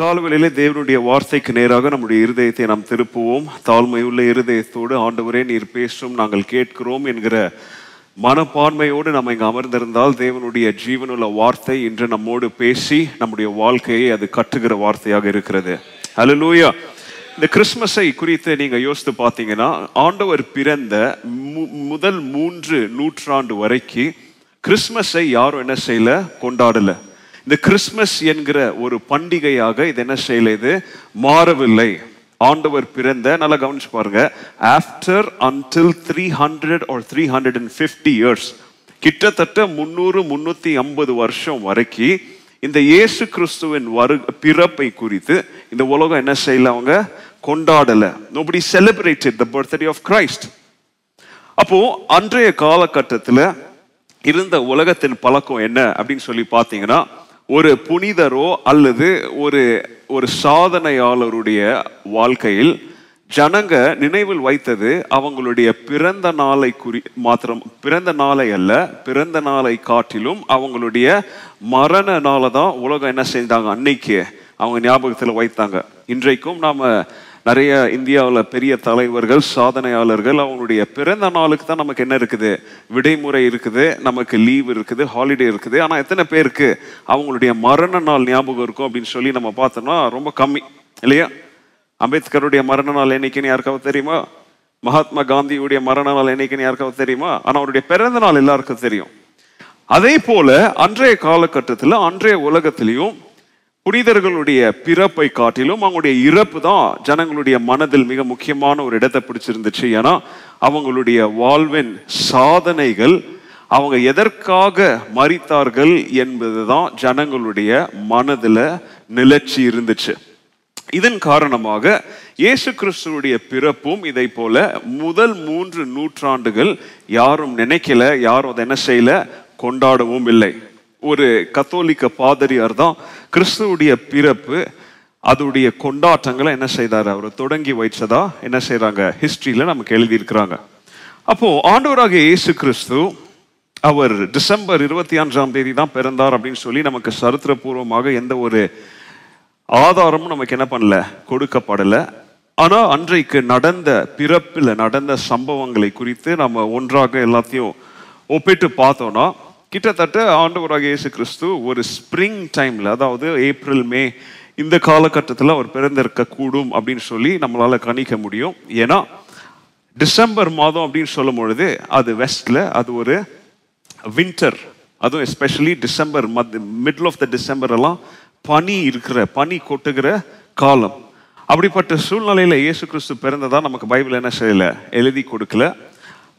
காலவெளியிலே தேவனுடைய வார்த்தைக்கு நேராக நம்முடைய இருதயத்தை நாம் திருப்புவோம். தாழ்மையுள்ள இருதயத்தோடு ஆண்டவரே நீர் பேசும் நாங்கள் கேட்கிறோம் என்கிற மனப்பான்மையோடு நம்ம இங்கே அமர்ந்திருந்தால் தேவனுடைய ஜீவனுள்ள வார்த்தை இன்று நம்மோடு பேசி நம்முடைய வாழ்க்கையை அது கட்டுகிற வார்த்தையாக இருக்கிறது. ஹalleluya இந்த கிறிஸ்மஸை குறித்து நீங்கள் யோசித்து பார்த்தீங்கன்னா ஆண்டவர் பிறந்த மு- முதல் மூன்று நூற்றாண்டு வரைக்கும் கிறிஸ்மஸை யாரும் என்ன செய்யல? கொண்டாடலை. இந்த கிறிஸ்மஸ் என்கிற ஒரு பண்டிகையாக இது என்ன செய்யல இது? மாறவில்லை. ஆண்டவர் பிறந்த நல்லா கவனிச்சு பாருங்க. After until three hundred or three hundred and fifty years கிட்டத்தட்ட முந்நூறு முந்நூற்றி ஐம்பது வருஷம் வரைக்கும் இந்த இயேசு கிறிஸ்துவின் வரு பிறப்பை குறித்து இந்த உலகம் என்ன செய்யல அவங்க? கொண்டாடலை. Nobody celebrated the birthday of Christ அப்போ அன்றைய காலகட்டத்தில் இருந்த உலகத்தின் பழக்கம் என்ன? அப்படின்னு சொல்லி பார்த்தீங்கன்னா ஒரு புனிதரோ அல்லது ஒரு ஒரு சாதனையாளருடைய வாழ்க்கையில் ஜனங்க நினைவில் வைத்தது அவங்களுடைய பிறந்த நாளை குறி மாத்திரம் பிறந்த நாளை அல்ல பிறந்த நாளை காட்டிலும் அவங்களுடைய மரண நாளை தான் உலகம் என்ன செஞ்சாங்க அன்னைக்கு. அவங்க ஞாபகத்தில் வைத்தாங்க. இன்றைக்கும் நாம் நிறைய இந்தியாவில் பெரிய தலைவர்கள் சாதனையாளர்கள் அவங்களுடைய பிறந்த நாளுக்கு தான் நமக்கு என்ன இருக்குது? விடைமுறை இருக்குது நமக்கு லீவ் இருக்குது ஹாலிடே இருக்குது. ஆனால் எத்தனை பேருக்கு அவங்களுடைய மரண நாள் ஞாபகம் இருக்கும் அப்படின்னு சொல்லி நம்ம பார்த்தோம்னா ரொம்ப கம்மி இல்லையா? அம்பேத்கருடைய மரண நாள் என்னைக்குன்னு யாருக்காவது தெரியுமா? மகாத்மா காந்தியுடைய மரண நாள் என்னைக்குன்னு யாருக்காவது தெரியுமா? ஆனால் அவருடைய பிறந்த நாள் எல்லாருக்கும் தெரியும். அதே போல அன்றைய காலகட்டத்தில் அன்றைய உலகத்திலையும் புனிதர்களுடைய பிறப்பை காட்டிலும் அவங்களுடைய இறப்பு தான் ஜனங்களுடைய மனதில் மிக முக்கியமான ஒரு இடத்தை பிடிச்சிருந்துச்சு. ஏன்னா அவங்களுடைய வாழ்வின் சாதனைகள் அவங்க எதற்காக மறித்தார்கள் என்பது தான் ஜனங்களுடைய மனதில் நிலச்சி இருந்துச்சு. இதன் காரணமாக இயேசு கிறிஸ்துவுடைய பிறப்பும் இதை போல முதல் மூன்று நூற்றாண்டுகள் யாரும் நினைக்கல யாரும் அதை என்ன செய்யல கொண்டாடவும் இல்லை. ஒரு கத்தோலிக்க பாதிரியார் தான் கிறிஸ்துவுடைய பிறப்பு அதோடைய கொண்டாட்டங்களை என்ன செய்தார் அவர்? தொடங்கி வைச்சதா என்ன செய்கிறாங்க ஹிஸ்டரியில நமக்கு எழுதியிருக்கிறாங்க. அப்போ ஆண்டவராக இயேசு கிறிஸ்து அவர் டிசம்பர் இருபத்தி அஞ்சாம் தேதி தான் பிறந்தார் அப்படின்னு சொல்லி நமக்கு சரித்திரபூர்வமாக எந்த ஒரு ஆதாரமும் நமக்கு என்ன பண்ணல? கொடுக்கப்படலை. ஆனால் அன்றைக்கு நடந்த பிறப்பில் நடந்த சம்பவங்களை குறித்து நம்ம ஒன்றாக எல்லாத்தையும் ஒப்பிட்டு பார்த்தோன்னா கிட்டத்தட்ட ஆண்டவராக இயேசு கிறிஸ்து ஒரு ஸ்ப்ரிங் டைமில் அதாவது ஏப்ரல் மே இந்த காலகட்டத்தில் அவர் பிறந்திருக்க கூடும் அப்படின்னு சொல்லி நம்மளால் கணிக்க முடியும். ஏன்னா டிசம்பர் மாதம் அப்படின்னு சொல்லும் பொழுது அது வெஸ்டில் அது ஒரு வின்டர் அதுவும் especially December month middle of the December எல்லாம் பனி இருக்கிற பனி கொட்டுகிற காலம். அப்படிப்பட்ட சூழ்நிலையில் இயேசு கிறிஸ்து பிறந்ததாக நமக்கு பைபிள் என்ன செய்யல? எழுதி கொடுக்கல.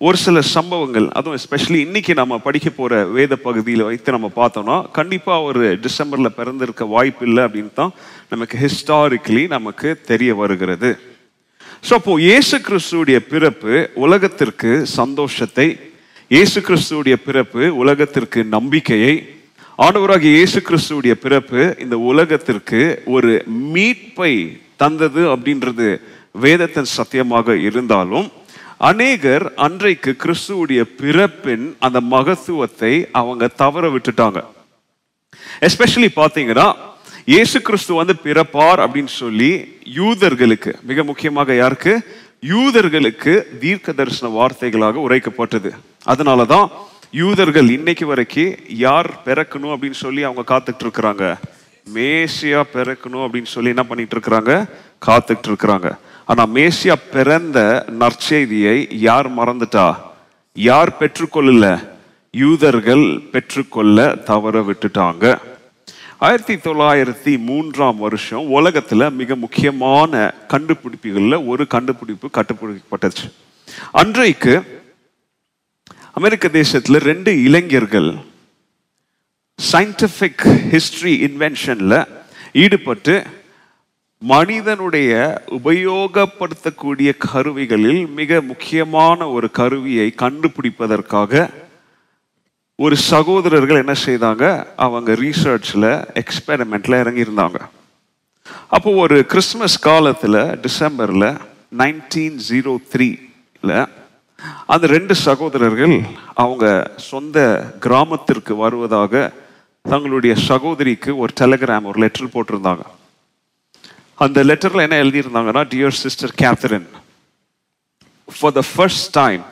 ஒரு சில சம்பவங்கள் அதுவும் எஸ்பெஷலி இன்னைக்கு நம்ம படிக்க போகிற வேத பகுதியில் வைத்து நம்ம பார்த்தோம்னா கண்டிப்பாக ஒரு டிசம்பரில் பிறந்திருக்க வாய்ப்பு இல்லை அப்படின்னு தான் நமக்கு ஹிஸ்டாரிக்கலி நமக்கு தெரிய வருகிறது. ஸோ அப்போது இயேசு கிறிஸ்துடைய பிறப்பு உலகத்திற்கு சந்தோஷத்தை இயேசு கிறிஸ்துடைய பிறப்பு உலகத்திற்கு நம்பிக்கையை ஆண்டவராகிய இயேசு கிறிஸ்துடைய பிறப்பு இந்த உலகத்திற்கு ஒரு மீட்பை தந்தது அப்படின்றது வேதத்தின் சத்தியமாக இருந்தாலும் அநேகர் அன்றைக்கு கிறிஸ்துவுடைய பிறப்பின் அந்த மகத்துவத்தை அவங்க தவற விட்டுட்டாங்க. எஸ்பெஷலி பார்த்தீங்கன்னா இயேசு கிறிஸ்து வந்து பிறப்பார் அப்படின்னு சொல்லி யூதர்களுக்கு மிக முக்கியமாக யாருக்கு? யூதர்களுக்கு தீர்க்க தரிசன வார்த்தைகளாக உரைக்கப்பட்டது. அதனால தான் யூதர்கள் இன்னைக்கு வரைக்கும் யார் பிறக்கணும் அப்படின்னு சொல்லி அவங்க காத்துட்டு இருக்கிறாங்க மேசியா பிறக்கணும் அப்படின்னு சொல்லி என்ன பண்ணிட்டு இருக்கிறாங்க காத்துட்டு இருக்கிறாங்க ஆனா மேசியா பிறந்த நற்செய்தியை யார் மறந்துட்டா? யார் பெற்றுக்கொள்ளல? யூதர்கள் பெற்றுக்கொள்ள தவற விட்டுட்டாங்க. ஆயிரத்தி தொள்ளாயிரத்தி மூன்றாம் வருஷம் உலகத்துல மிக முக்கியமான கண்டுபிடிப்புகளில் ஒரு கண்டுபிடிப்பு கண்டுபிடிக்கப்பட்டுச்சு அன்றைக்கு அமெரிக்க தேசத்தில் ரெண்டு இளைஞர்கள் சயின்டிஃபிக் ஹிஸ்ட்ரி இன்வென்ஷனில் ஈடுபட்டு மனிதனுடைய உபயோகப்படுத்தக்கூடிய கருவிகளில் மிக முக்கியமான ஒரு கருவியை கண்டுபிடிப்பதற்காக ஒரு சகோதரர்கள் என்ன செய்தாங்க? அவங்க ரீசர்ச்சில் எக்ஸ்பெரிமெண்ட்ல இறங்கியிருந்தாங்க. அப்போ ஒரு கிறிஸ்மஸ் காலத்தில் டிசம்பரில் நைன்டீன் ஜீரோ த்ரீல அந்த ரெண்டு சகோதரர்கள் அவங்க சொந்த கிராமத்திற்கு வருவதாக தங்களுடைய சகோதரிக்கு ஒரு டெலகிராம் ஒரு லெட்டர் போட்டிருந்தாங்க. அந்த லெட்டரில் என்ன எழுதியிருந்தாங்கன்னா dear sister Catherine for the first time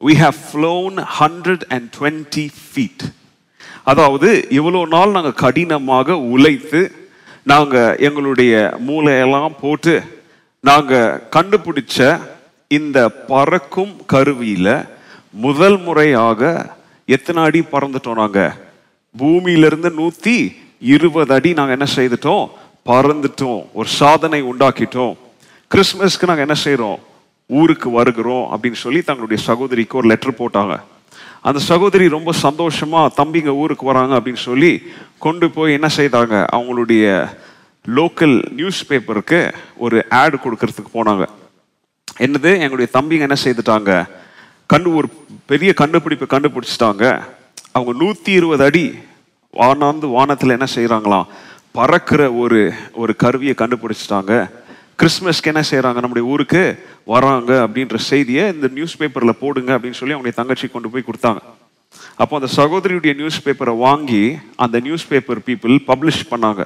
we have flown hundred and twenty feet அதாவது இவ்வளோ நாள் நாங்கள் கடினமாக உழைத்து நாங்கள் எங்களுடைய மூளையெல்லாம் போட்டு நாங்கள் கண்டுபிடிச்ச இந்த பறக்கும் கருவியில் முதல் முறையாக எத்தனை அடி பறந்துட்டோம் நாங்கள் பூமியிலிருந்து நூற்றி இருபது அடி நாங்கள் என்ன செய்துட்டோம்? பறந்துட்டோம் ஒரு சாதனை உண்டாக்கிட்டோம். கிறிஸ்மஸ்க்கு நாங்கள் என்ன செய்கிறோம் ஊருக்கு வருகிறோம் அப்படின்னு சொல்லி தங்களுடைய சகோதரிக்கு ஒரு லெட்டர் போட்டாங்க. அந்த சகோதரி ரொம்ப சந்தோஷமாக தம்பிங்க ஊருக்கு வராங்க அப்படின்னு சொல்லி கொண்டு போய் என்ன செய்தாங்க? அவங்களுடைய லோக்கல் நியூஸ் பேப்பருக்கு ஒரு ஆடு கொடுக்கறதுக்கு போனாங்க. என்னது? எங்களுடைய தம்பிங்க என்ன செய்துட்டாங்க? கண்டு ஒரு பெரிய கண்டுபிடிப்பை கண்டுபிடிச்சிட்டாங்க. அவங்க நூற்றி இருபது அடி வானாந்து வானத்தில் என்ன செய்கிறாங்களாம் பறக்கிற ஒரு ஒரு கருவியை கண்டுபிடிச்சிட்டாங்க. கிறிஸ்மஸ்க்கு என்ன செய்கிறாங்க நம்முடைய ஊருக்கு வராங்க அப்படின்ற செய்தியை இந்த நியூஸ் பேப்பரில் போடுங்க அப்படின்னு சொல்லி அவங்களுடைய தங்கச்சி கொண்டு போய் கொடுத்தாங்க. அப்போ அந்த சகோதரியுடைய நியூஸ் பேப்பரை வாங்கி அந்த நியூஸ் பேப்பர் பீப்புள் பப்ளிஷ் பண்ணாங்க.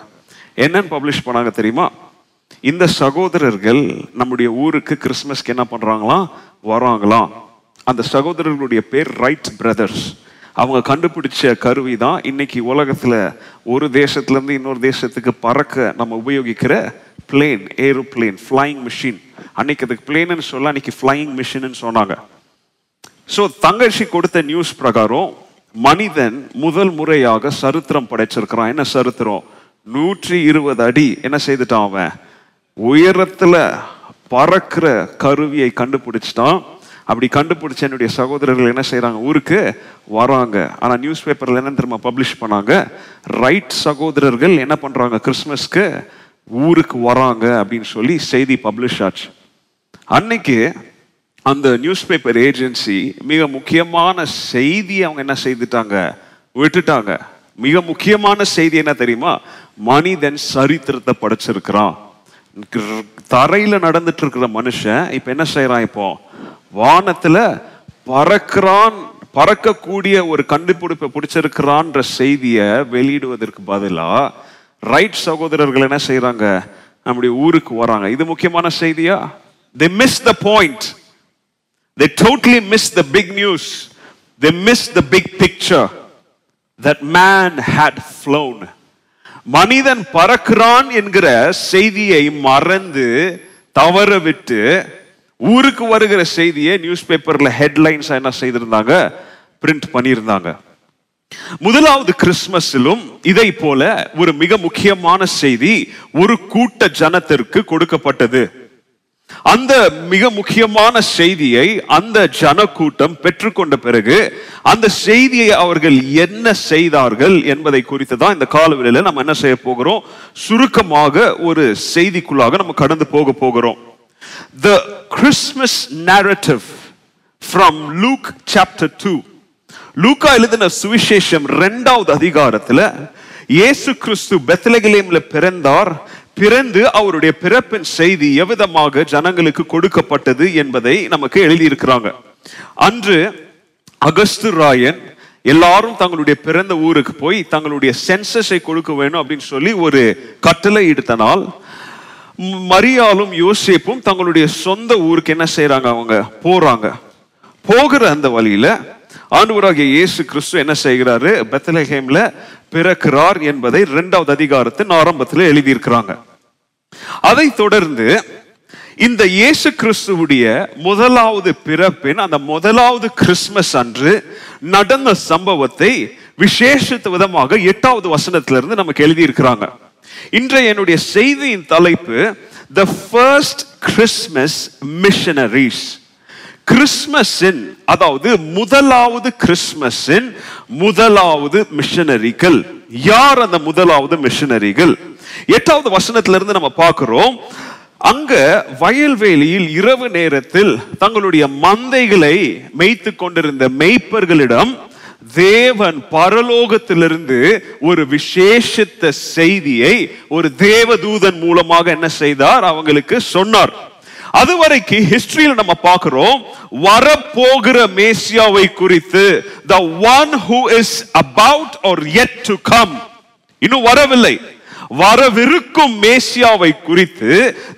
என்னன்னு பப்ளிஷ் பண்ணாங்க தெரியுமா? இந்த சகோதரர்கள் நம்முடைய ஊருக்கு கிறிஸ்மஸ்க்கு என்ன பண்ணுறாங்களாம் வராங்களாம். அந்த சகோதரர்களுடைய பேர் ரைட் பிரதர்ஸ் அவங்க கண்டுபிடிச்ச கருவி தான் இன்னைக்கு உலகத்தில் ஒரு தேசத்துலேருந்து இன்னொரு தேசத்துக்கு பறக்க நம்ம உபயோகிக்கிற பிளேன் ஏரோப்ளேன் ஃப்ளைங் மிஷின் அன்னைக்கு அதுக்கு பிளேன்னு சொல்ல அன்னைக்கு ஃப்ளைங் மிஷின்னு சொன்னாங்க. ஸோ தங்கச்சி கொடுத்த நியூஸ் பிரகாரம் மனிதன் முதல் முறையாக சரித்திரம் படைச்சிருக்கிறான். என்ன சரித்திரம்? நூற்றி இருபது அடி. என்ன செய்துட்டான் அவன்? உயரத்தில் பறக்கிற கருவியை கண்டுபிடிச்சிட்டான். அப்படி கண்டுபிடிச்ச என்னுடைய சகோதரர்கள் என்ன செய்கிறாங்க ஊருக்கு வராங்க. ஆனால் நியூஸ் பேப்பரில் என்ன தெரியுமா? பப்ளிஷ் பண்ணாங்க. ரைட் சகோதரர்கள் என்ன பண்ணுறாங்க கிறிஸ்மஸ்க்கு ஊருக்கு வராங்க அப்படின்னு சொல்லி செய்தி பப்ளிஷ் ஆச்சு. அன்னைக்கு அந்த நியூஸ் பேப்பர் ஏஜென்சி மிக முக்கியமான செய்தி அவங்க என்ன செய்துட்டாங்க? விட்டுட்டாங்க. மிக முக்கியமான செய்தி என்ன தெரியுமா? மனிதன் சரித்திரத்தை படைச்சிருக்கிறான். தரையில் நடந்துட்டு இருக்கிற மனுஷன் இப்போ என்ன செய்கிறான் இப்போ? வானத்தில் பறக்கிறான் பறக்கக்கூடிய ஒரு கண்டுபிடிப்பை பிடிச்சிருக்கிறான்ற செய்தியை வெளியிடுவதற்கு பதிலாக ரைட் சகோதரர்கள் என்ன செய்கிறாங்க நம்முடைய ஊருக்கு வராங்க. இது முக்கியமான செய்தியா? They miss the point they totally miss the big news they miss the big picture that man had flown மனிதன் பறக்கிறான் என்கிற செய்தியை மறந்து தவற விட்டு ஊருக்கு வருகிற செய்தியை நியூஸ் பேப்பர்ல ஹெட்லைன்ஸ் என்ன செய்திருந்தாங்க? பிரிண்ட் பண்ணியிருந்தாங்க. முதலாவது கிறிஸ்துமஸிலும் இதை போல ஒரு மிக முக்கியமான செய்தி ஒரு கூட்ட ஜனத்திற்கு கொடுக்கப்பட்டது. அந்த மிக முக்கியமான செய்தியை அந்த ஜனக்கூட்டம் பெற்றுக்கொண்ட பிறகு அந்த செய்தியை அவர்கள் என்ன செய்தார்கள் என்பதை குறித்து தான் இந்த காலவெளியில நம்ம என்ன செய்ய போகிறோம்? சுருக்கமாக ஒரு செய்திக்குள்ளாக நம்ம கடந்து போக போகிறோம். The Christmas narrative from Luke chapter 2 லூக்கா எழுதின சுவிசேஷம் ரெண்டாவது அதிகாரத்துல இயேசு கிறிஸ்து பெத்தலகிலேம்ல பிறந்தார். பிறந்து அவருடைய பிறப்பின் செய்தி எவ்விதமாக ஜனங்களுக்கு கொடுக்கப்பட்டது என்பதை நமக்கு எழுதியிருக்கிறாங்க. அன்று அகஸ்து ராயன் எல்லாரும் தங்களுடைய பிறந்த ஊருக்கு போய் தங்களுடைய சென்சஸை கொடுக்க வேணும் அப்படின்னு சொல்லி ஒரு கட்டளை இடுத்தனால் மரியாலும் யோசேப்பும் தங்களுடைய சொந்த ஊருக்கு என்ன செய்யறாங்க அவங்க? போறாங்க. போகிற அந்த வழியில ஆண்டவராகிய இயேசு கிறிஸ்து என்ன செய்கிறாரு? பெத்தலஹேம்ல பிறக்கிறார் என்பதை இரண்டாவது அதிகாரத்தின் ஆரம்பத்தில் எழுதியிருக்கிறாங்க. அதை தொடர்ந்து இந்த இயேசு கிறிஸ்துவுடைய முதலாவது பிறப்பின் அந்த முதலாவது கிறிஸ்மஸ் அன்று நடந்த சம்பவத்தை விசேஷித்த விதமாக எட்டாவது வசனத்திலிருந்து நமக்கு எழுதியிருக்கிறாங்க. இன்றைய என்னுடைய செய்தியின் தலைப்பு த ஃபர்ஸ்ட் கிறிஸ்மஸ் மிஷனரிஸ் கிறிஸ்மஸின் அதாவது முதலாவது கிறிஸ்மஸின் முதலாவது மிஷனரிகள் யார் அந்த முதலாவது மிஷனரிகள் எட்டாவது வசனத்திலிருந்து நம்ம பார்க்கிறோம் அங்க வயல்வெளியில் இரவு நேரத்தில் தங்களுடைய மந்தைகளை மேய்த்து கொண்டிருந்த மெய்ப்பர்களிடம் தேவன் பரலோகத்திலிருந்து ஒரு விசேஷித்த செய்தியை ஒரு தேவதூதன் மூலமாக என்ன செய்தார்? அவங்களுக்கு சொன்னார். அதுவரைக்கு ஹிஸ்டரியில் நம்ம பார்க்கிறோம் வரப்போகிற மேசியாவை குறித்து the one who is about are yet to come இன்னும் வரவில்லை. வரவிருக்கும் மேசியாவை குறித்து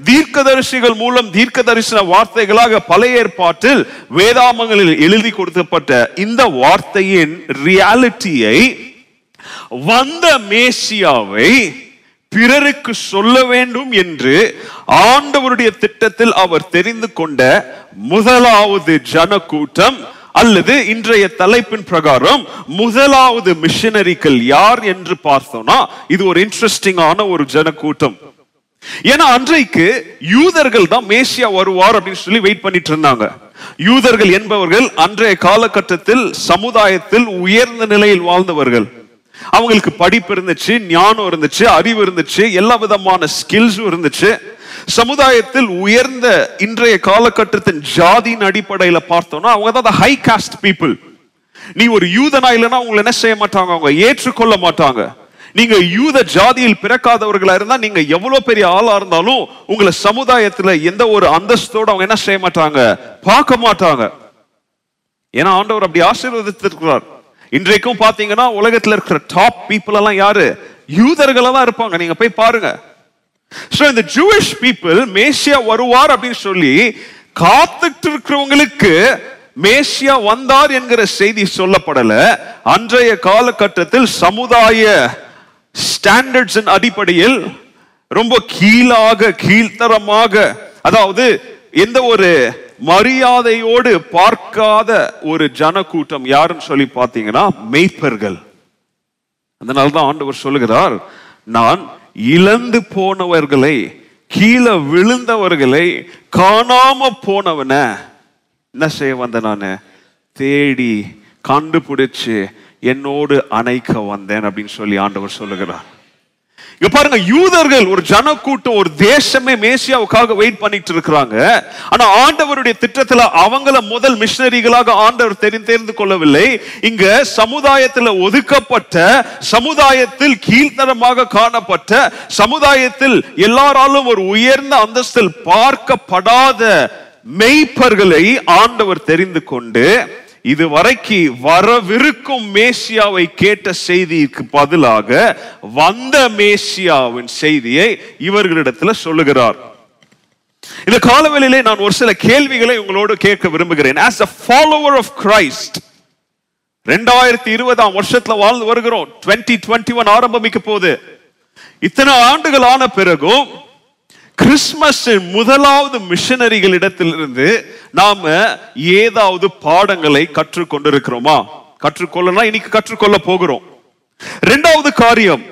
தீர்க்கதரிசிகள் மூலம் தீர்க்க தரிசன வார்த்தைகளாக பழைய ஏற்பாட்டில் வேதாமங்களில் எழுதி கொடுக்கப்பட்ட இந்த வார்த்தையின் ரியாலிட்டியை வந்த மேசியாவை பிறருக்கு சொல்ல வேண்டும் என்று ஆண்டவருடைய திட்டத்தில் அவர் தெரிந்து கொண்ட முதலாவது ஜன கூட்டம் அல்லது இன்றைய தலைப்பின் பிரகாரம் முதலாவது மிஷனரிகள் யார் என்று பார்த்தோம்னா இது ஒரு இன்ட்ரெஸ்டிங்கான ஒரு ஜனக்கூட்டம். ஏன்னா அன்றைக்கு யூதர்கள் தான் மேசியா வருவார் அப்படின்னு சொல்லி வெயிட் பண்ணிட்டு இருந்தாங்க. யூதர்கள் என்பவர்கள் அன்றைய காலகட்டத்தில் சமுதாயத்தில் உயர்ந்த நிலையில் வாழ்ந்தவர்கள். அவங்களுக்கு படிப்பு இருந்துச்சு ஞானம் இருந்துச்சு அறிவு இருந்துச்சு எல்லா விதமான ஸ்கில்ஸும் இருந்துச்சு. சமுதாயத்தில் உயர்ந்த இன்றைய காலகட்டத்தின் ஜாதியின் அடிப்படையில பார்த்தோம்னா அவங்க தான் ஹை காஸ்ட் பீப்புள் நீ ஒரு யூதனா இல்லைன்னா உங்களை என்ன செய்ய மாட்டாங்க? அவங்க ஏற்றுக்கொள்ள மாட்டாங்க. நீங்க யூத ஜாதியில் பிறக்காதவர்களா இருந்தா நீங்க எவ்வளவு பெரிய ஆளா இருந்தாலும் உங்களை சமுதாயத்துல எந்த ஒரு அந்தஸ்தோட அவங்க என்ன செய்ய மாட்டாங்க? பார்க்க மாட்டாங்க. ஏன்னா ஆண்டவர் அப்படி ஆசீர்வதித்திருக்கிறார். இன்றைக்கும் பாத்தீங்கன்னா உலகத்துல இருக்கிற டாப் பீப்புள் எல்லாம் யாரு? யூதர்களா தான் இருப்பாங்க. நீங்க போய் பாருங்க. சோ இந்த ஜூவிஷ் பீப்புள் மேசியா வருவார் அப்படின்னு சொல்லி காத்துட்டு இருக்கிறவங்களுக்கு மேசியா வந்தார் என்கிற செய்தி சொல்லப்படல. அன்றைய காலகட்டத்தில் சமுதாய ஸ்டாண்டர்ட்ஸ் அடிப்படையில் ரொம்ப கீழாக கீழ்த்தரமாக அதாவது எந்த ஒரு மரியாதையோடு பார்க்காத ஒரு ஜனக்கூட்டம் யாருன்னு சொல்லி பார்த்தீங்கன்னா மெய்ப்பர்கள். அதனால தான் ஆண்டவர் சொல்லுகிறார் நான் இழந்து போனவர்களை கீழே விழுந்தவர்களை காணாம போனவன என்ன செய்ய வந்த நான்? தேடி கண்டுபிடிச்சு என்னோடு அணைக்க வந்தேன் அப்படின்னு சொல்லி ஆண்டவர் சொல்லுகிறார். இங்க பாருங்க யூதர்கள் ஒரு ஜனக்கூட்டம் ஒரு தேசமே மேசியாவுக்காக வெயிட் பண்ணிட்டு இருக்கிறாங்க. ஆனா ஆண்டவருடைய திட்டத்துல அவங்கள முதல் மிஷினரிகளாக ஆண்டவர் தெரிந்து தெரிந்து கொள்ளவில்லை. இங்க சமுதாயத்துல ஒதுக்கப்பட்ட சமுதாயத்தில் கீழ்த்தரமாக காணப்பட்ட சமுதாயத்தில் எல்லாராலும் ஒரு உயர்ந்த அந்தஸ்தில் பார்க்கப்படாத மெய்ப்பர்களை ஆண்டவர் தெரிந்து கொண்டு இதுவரைக்கு வரவிருக்கும் மேசியாவை கேட்ட செய்திக்கு பதிலாக வந்த மேசியாவின் செய்தியை இவர்களிடத்துல சொல்லுகிறார். இந்த காலவெளியிலே நான் ஒரு சில கேள்விகளை உங்களோடு கேட்க விரும்புகிறேன். As a follower of Christ ரெண்டாயிரத்தி இருபதாம் வருஷத்துல வாழ்ந்து வருகிறோம். 2021 ஒன் ஆரம்பிக்க போகுது இத்தனை ஆண்டுகள் ஆன பிறகும் கிறிஸ்மஸின் முதலாவது மிஷனரிகளிடத்திலிருந்து நாம ஏதாவது பாடங்களை கற்றுக்கொண்டிருக்கிறோமா? கற்றுக்கொள்ளலாம் இன்னைக்கு கற்றுக்கொள்ள போகிறோம். இரண்டாவது காரியம்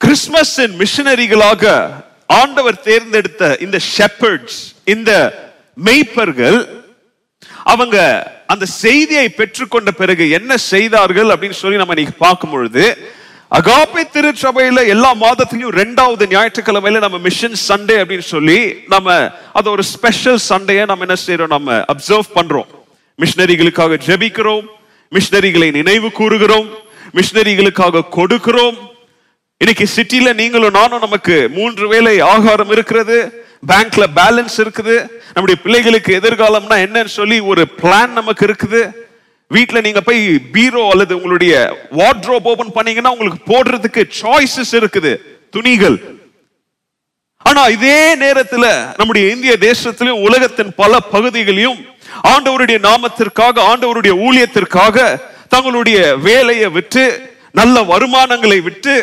கிறிஸ்மஸின் மிஷனரிகளாக ஆண்டவர் தேர்ந்தெடுத்த இந்த ஷெப்பர்ட்ஸ் இந்த மெய்ப்பர்கள் அவங்க அந்த செய்தியை பெற்றுக்கொண்ட பிறகு என்ன செய்தார்கள் அப்படின்னு சொல்லி நம்ம இன்னைக்கு பார்க்கும் பொழுது அகாப்பை திருச்சபையில எல்லா மாதத்திலையும் ரெண்டாவது ஞாயிற்றுக்கிழமையில நம்ம மிஷன் சண்டே அப்படின்னு சொல்லி நம்ம அது ஒரு ஸ்பெஷல் சண்டையை நம்ம என்ன செய்யறோம் நம்ம அப்சர்வ் பண்றோம். மிஷினரிகளுக்காக ஜெபிக்கிறோம். மிஷினரிகளை நினைவு கூறுகிறோம். மிஷினரிகளுக்காக கொடுக்கிறோம். இன்னைக்கு சிட்டில நீங்களும் நானும் நமக்கு மூன்று வேளை ஆகாரம் இருக்கிறது. பேங்க்ல பேலன்ஸ் இருக்குது. நம்முடைய பிள்ளைகளுக்கு எதிர்காலம்னா என்னன்னு சொல்லி ஒரு பிளான் நமக்கு இருக்குது. வீட்டில் நீங்க போய் பீரோ அல்லது உங்களுடைய வார்ட்ரோப் ஓபன் பண்ணீங்கன்னா உங்களுக்கு போடுறதுக்கு சாய்ஸஸ் இருக்குது. துணிகள். ஆனா இதே நேரத்துல நம்முடைய இந்திய தேசத்திலும் உலகத்தின் பல பகுதிகளையும் ஆண்டவருடைய நாமத்திற்காக ஆண்டவருடைய ஊழியத்திற்காக தங்களுடைய வேலையை விட்டு நல்ல வருமானங்களை விட்டு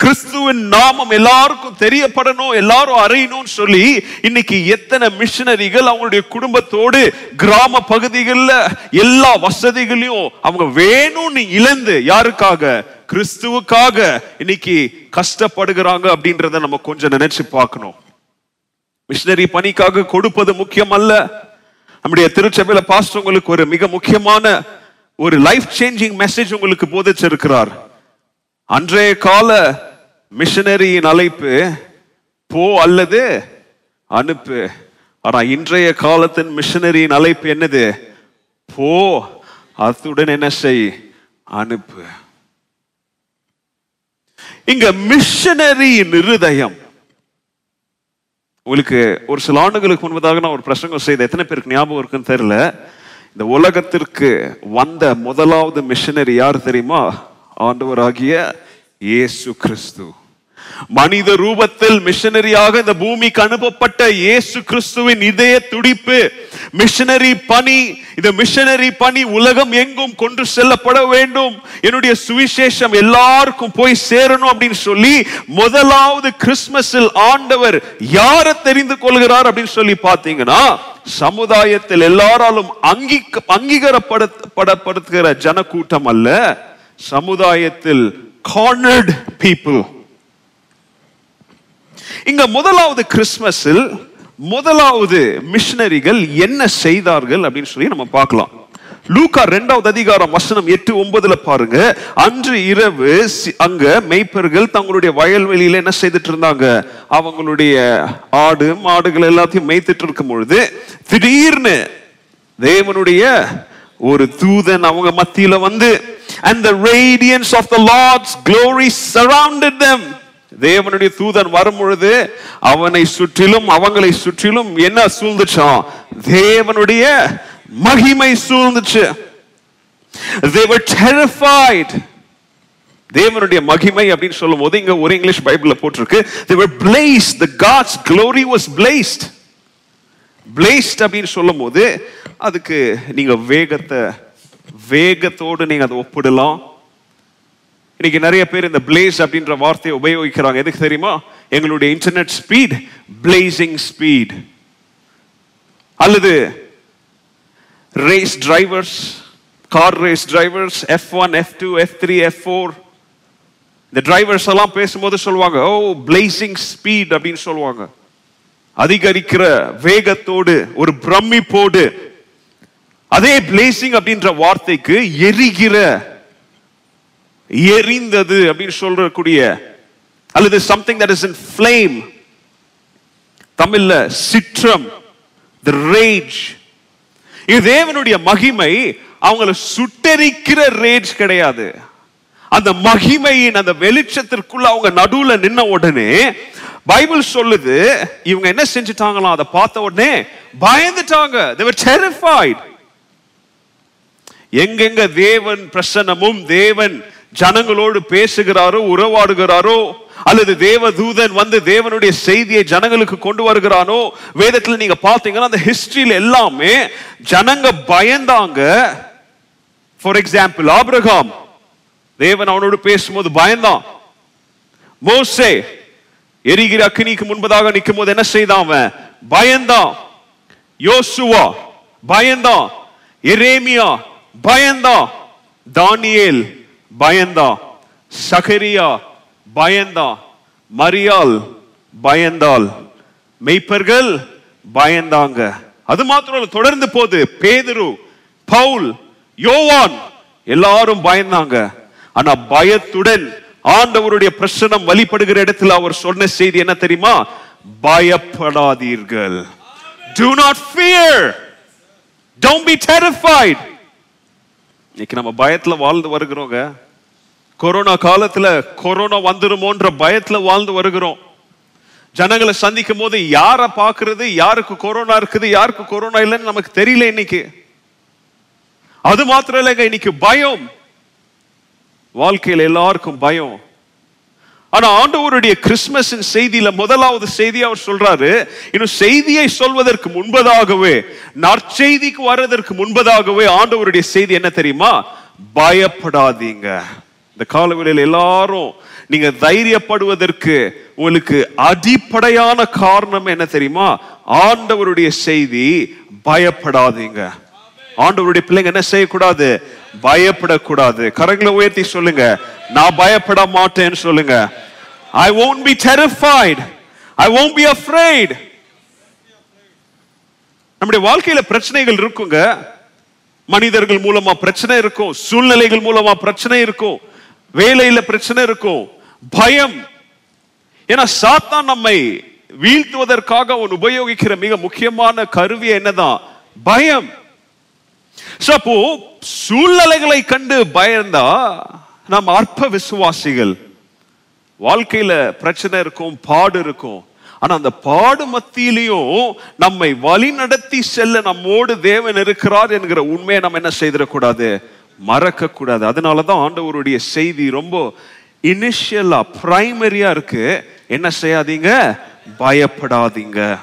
கிறிஸ்துவின் நாமம் எல்லாருக்கும் தெரியப்படணும் எல்லாரும் அறியணும்னு சொல்லி இன்னைக்கு எத்தனை மிஷினரிகள் அவங்களுடைய குடும்பத்தோடு கிராம பகுதிகளில் எல்லா வசதிகளையும் அவங்க வேணும்னு இழந்து யாருக்காக? கிறிஸ்துவுக்காக இன்னைக்கு கஷ்டப்படுகிறாங்க அப்படின்றத நம்ம கொஞ்சம் நினைச்சு பார்க்கணும். மிஷினரி பணிக்காக கொடுப்பது முக்கியம் அல்ல நம்முடைய திருச்சபையில பாஸ்டர் உங்களுக்கு ஒரு மிக முக்கியமான ஒரு லைஃப் சேஞ்சிங் மெசேஜ் உங்களுக்கு போதிச்சிருக்கிறார். அன்றைய கால மிஷனரியின் அழைப்பு போ அல்லது அனுப்பு. ஆனா இன்றைய காலத்தின் மிஷனரியின் அழைப்பு என்னது? போ அத்துடன் என்ன செய்? அனுப்பு. இங்க மிஷனரியின் இருதயம். உங்களுக்கு ஒரு சில ஆண்டுகளுக்கு முன்பதாக நான் ஒரு பிரசங்கம் செய்த எத்தனை பேருக்கு ஞாபகம் இருக்குன்னு தெரியல. இந்த உலகத்திற்கு வந்த முதலாவது மிஷனரி யார் தெரியுமா? ஆண்டவராகிய இயேசு கிறிஸ்து. மனித ரூபத்தில் மிஷனரியாக இந்த பூமிக்கு அனுப்பப்பட்ட இயேசு கிறிஸ்துவின் இதய துடிப்பு மிஷனரி பணி இந்த மிஷனரி பணி உலகம் எங்கும் கொண்டு செல்லப்பட வேண்டும். என்னுடைய சுவிசேஷம் எல்லாருக்கும் போய் சேரணும் அப்படின்னு சொல்லி முதலாவது கிறிஸ்துமஸில் ஆண்டவர் யாரை தெரிந்து கொள்கிறார் அப்படின்னு சொல்லி பார்த்தீங்கன்னா சமுதாயத்தில் எல்லாராலும் அங்கீ அங்கீகாரப்படப்படுகிற ஜனக்கூட்டம் அல்ல சமுதாயத்தில் கார்னர்ட் பீப்புள் இங்க முதலாவது கிறிஸ்மஸில் முதலாவது மிஷனரிகள் என்ன செய்தார்கள் அப்படின்னு சொல்லி நம்ம பார்க்கலாம். லூகா ரெண்டாவது அதிகாரம் வசனம் எட்டு ஒன்பதுல பாருங்க. அன்று இரவு அங்க மெய்ப்பர்கள் தங்களுடைய வயல்வெளியில என்ன செய்துட்டு இருந்தாங்க அவங்களுடைய ஆடு மாடுகள் எல்லாத்தையும் மேய்த்துட்டு இருக்கும் பொழுது திடீர்னு தேவனுடைய ஒரு தூதன் அவங்க மத்தியில வந்து and the radiance of the lord's glory surrounded them. தேவனுடைய தூதன் வரும் பொழுது அவனை சுற்றிலும் அவங்களை சுற்றிலும் என்ன சூழ்ந்துச்சான் தேவனுடைய மகிமை சூழ்ந்துச்சு. They were terrified. தேவனுடைய மகிமை அப்படின்னு சொல்லும் போது இங்க ஒரு இங்கிலீஷ் பைபிள்ல போட்டிருக்கு. They were blazed. The god's glory was blazed. Blazed அப்படின்னு சொல்லும் போது அதுக்கு நீங்க வேகத்தை வேகத்தோடு நீங்க அதை ஒப்பிடலாம். இன்னைக்கு நிறைய பேர் இந்த பிளேஸ் அப்படின்ற வார்த்தையை உபயோகிக்கிறாங்க. எதுக்கு தெரியுமா? எங்களுடைய இன்டர்நெட் ஸ்பீட் பிளேசிங் ஸ்பீட் அல்லது race drivers car race drivers F one F two F three F four இந்த டிரைவர்ஸ் எல்லாம் பேசும்போது சொல்லுவாங்க ஓ பிளேசிங் ஸ்பீட் அப்படின்னு சொல்லுவாங்க. அதிகரிக்கிற வேகத்தோடு ஒரு பிரமிப்போடு அதே பிளேசிங் அப்படின்ற வார்த்தைக்கு எரிகிற எரிந்தது அப்படின்னு சொல்றக்கூடிய அல்லது something that is in flame தமிழ்ல சிற்றம் த ரேஜ் இது தேவனுடைய மகிமை அவங்கள சுட்டெரிக்கிற ரேஜ் கிடையாது. அந்த மகிமையின் அந்த வெளிச்சத்திற்குள்ள அவங்க நடுவுல நின்ன உடனே பைபிள் சொல்லுது இவங்க என்ன செஞ்சுட்டாங்களாம் அதை பார்த்த உடனே பயந்துட்டாங்க. They were terrified. எங்கெங்க தேவன் பிரசன்னமும் தேவன் ஜனங்களோடு பேசுகிறாரோ உறவாடுகிறாரோ அல்லது தேவ தூதன் வந்து தேவனுடைய செய்தியை ஜனங்களுக்கு கொண்டு வருகிறானோ வேதத்தில் நீங்க பார்த்தீங்கன்னா அந்த ஹிஸ்டரியில எல்லாமே ஜனங்க பயந்தாங்க. For example Abraham. தேவன் அவனோடு பேசும்போது பயந்தான். மோசே எரிகிற அக்னிக்கு முன்பதாக நிற்கும் போது என்ன செய்தான் அவன்? பயந்தான். யோசுவா பயந்தான். எரேமியா பயந்தான். தானியேல் பயந்தான் சகரியா பயந்தான் மரியாள் பயந்தாள். மெய்ப்பர்கள் பயந்தாங்க. அது மாத்திரம் தொடர்ந்து போது. பேதுரு பவுல் யோவான் எல்லாரும் பயந்தாங்க. ஆனா பயத்துடன் ஆண்டவருடைய பிரசனம் வழிபடுகிற இடத்துல அவர் சொன்ன செய்தி என்ன தெரியுமா? பயப்படாதீர்கள். Do not fear. Don't be terrified. இன்னைக்கு நம்ம பயத்துல வாழ்ந்து வருகிறோங்க. கொரோனா காலத்துல கொரோனா வந்துருமோன்ற பயத்துல வாழ்ந்து வருகிறோம். ஜனங்களை சந்திக்கும் போது யாரை பார்க்கறது யாருக்கு கொரோனா இருக்குது யாருக்கு கொரோனா இல்லைன்னு நமக்கு தெரியல இன்னைக்கு. அது மாத்திரம் இல்லைங்க இன்னைக்கு பயம். வாழ்க்கையில எல்லாருக்கும் பயம். ஆனா ஆண்டவருடைய கிறிஸ்துமஸின் செய்தியில முதலாவது செய்தி அவர் சொல்றாரு. இன்னும் செய்தியை சொல்வதற்கு முன்பதாகவே நற்செய்திக்கு வர்றதற்கு முன்பதாகவே ஆண்டவருடைய செய்தி என்ன தெரியுமா? பயப்படாதீங்க. இந்த காலவெளியில் எல்லாரும் நீங்க தைரியப்படுவதற்கு உங்களுக்கு அடிப்படையான காரணம் என்ன தெரியுமா? ஆண்டவருடைய செய்தி பயப்படாதீங்க. ஆண்டவருடைய பிள்ளைங்க என்ன செய்யக்கூடாது? பயப்படக்கூடாது. கரங்களை உயர்த்தி சொல்லுங்க. நான் பயப்பட மாட்டேன்னு சொல்லுங்க. I won't be terrified I won't be afraid நம்முடைய வாழ்க்கையில பிரச்சனைகள் இருக்குங்க. மனிதர்கள் மூலமா பிரச்சனை இருக்கும். சூழ்நிலைகள் மூலமா பிரச்சனை இருக்கும். வேலையில பிரச்சனை இருக்கும். பயம். ஏன்னா சாத்தான் நம்மை வீழ்த்துவதற்காக அவன் உபயோகிக்கிற மிக முக்கியமான கருவி என்னதான்? பயம். ஸோ அப்போ சூழ்நிலைகளை கண்டு பயந்தா நாம் அற்ப விசுவாசிகள். வாழ்க்கையில பிரச்சனை இருக்கும் பாடு இருக்கும். ஆனா அந்த பாடு மத்தியிலையும் நம்மை வழி நடத்தி செல்ல நம்மோடு தேவன் இருக்கிறார் என்கிற உண்மையை நம்ம என்ன செய்திடக்கூடாது? மறக்க கூடாது அதனாலதான் ஆண்டவருடைய செய்தி ரொம்ப இனிஷியலா பிரைமரியா இருக்கு. என்ன செய்யாதீங்க? பயப்படாதீங்க.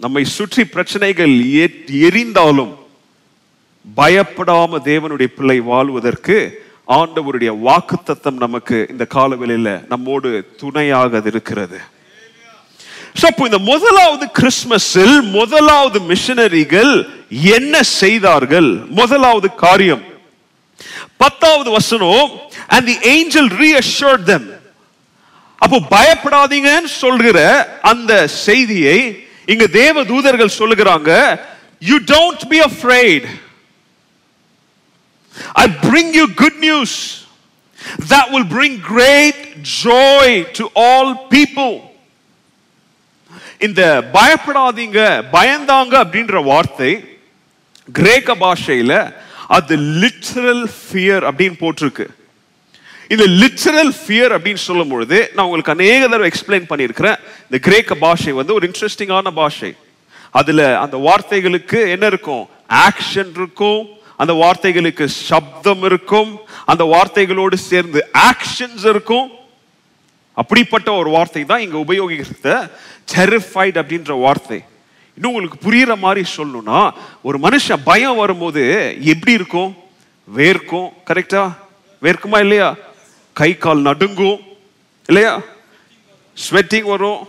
நம்மை சுற்றி பிரச்சனைகள் எரிந்தாலும் பயப்படாம தேவனுடைய பிள்ளை வாழ்வதற்கு ஆண்டவருடைய வாக்குத்தத்தம் நமக்கு இந்த காலவெளியில நம்மோடு துணையாக இருக்கிறது இந்த முதலாவது கிறிஸ்மஸில் முதலாவது மிஷனரிகள் என்ன செய்தார்கள்? முதலாவது காரியம். பத்தாவது வசனம் and the angel reassured them. அப்போ பயப்படாதீங்கன்னு சொல்கிற அந்த செய்தியை இங்க தேவ தூதர்கள் சொல்லுகிறாங்க you don't be afraid I bring you good news that will bring great joy to all people இந்த பயப்படாதீங்க பயந்தாங்க அப்படின்ற வார்த்தை கிரேக்க பாஷையில அது லிட்ரல் ஃபியர் அப்படின்னு போட்டிருக்கு. இந்த லிட்ரல் ஃபியர் அப்படின்னு சொல்லும் பொழுது நான் உங்களுக்கு அநேக தடவை எக்ஸ்பிளைன் பண்ணியிருக்கிறேன். இந்த கிரேக்க பாஷை வந்து ஒரு இன்ட்ரெஸ்டிங்கான பாஷை. அதில் அந்த வார்த்தைகளுக்கு என்ன இருக்கும்? ஆக்ஷன் இருக்கும். அந்த வார்த்தைகளுக்கு சப்தம் இருக்கும். அந்த வார்த்தைகளோடு சேர்ந்து ஆக்ஷன்ஸ் இருக்கும். அப்படிப்பட்ட ஒரு வார்த்தை தான் இங்கே உபயோகிக்கிறத terrified அப்படின்ற வார்த்தை. இன்னும் உங்களுக்கு புரியுற மாதிரி சொல்லணும்னா ஒரு மனுஷன் பயம் வரும்போது எப்படி இருக்கும்? வேர்க்கும். கரெக்டா வேர்க்குமா இல்லையா? கை கால் நடுங்கும் இல்லையா? ஸ்வெட்டிங் வரும்.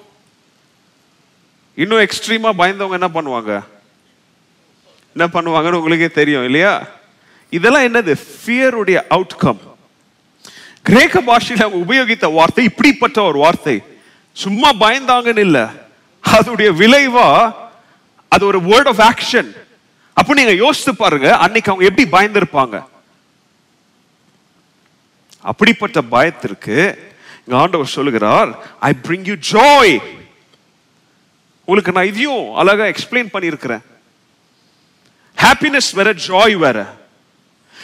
இன்னும் எக்ஸ்ட்ரீமாக பயந்தவங்க என்ன பண்ணுவாங்க? என்ன பண்ணுவாங்கன்னு உங்களுக்கே தெரியும் இல்லையா? இதெல்லாம் என்னது? ஃபியருடைய அவுட்கம் கிரேக்க பாஷையில் அவங்க உபயோகித்த வார்த்தை இப்படிப்பட்ட ஒரு வார்த்தை. சும்மா பயந்தாங்கன்னு இல்லை. அதோடைய விளைவா அது ஒரு வேர்ட் ஆஃப் ஆக்ஷன் அப்போ நீங்க யோசித்து பாருங்க அன்னைக்கு அவங்க எப்படி பயந்திருப்பாங்க? அப்படிப்பட்ட பயத்திற்கு ஆண்டவர் சொல்லுகிறார் ஐ பிரிங் யூ ஜாய் உங்களுக்கு நான் இதையும் அழகா எக்ஸ்பிளைன் பண்ணியிருக்கிறேன். ஹாப்பினஸ் வேற ஜாய் வேற.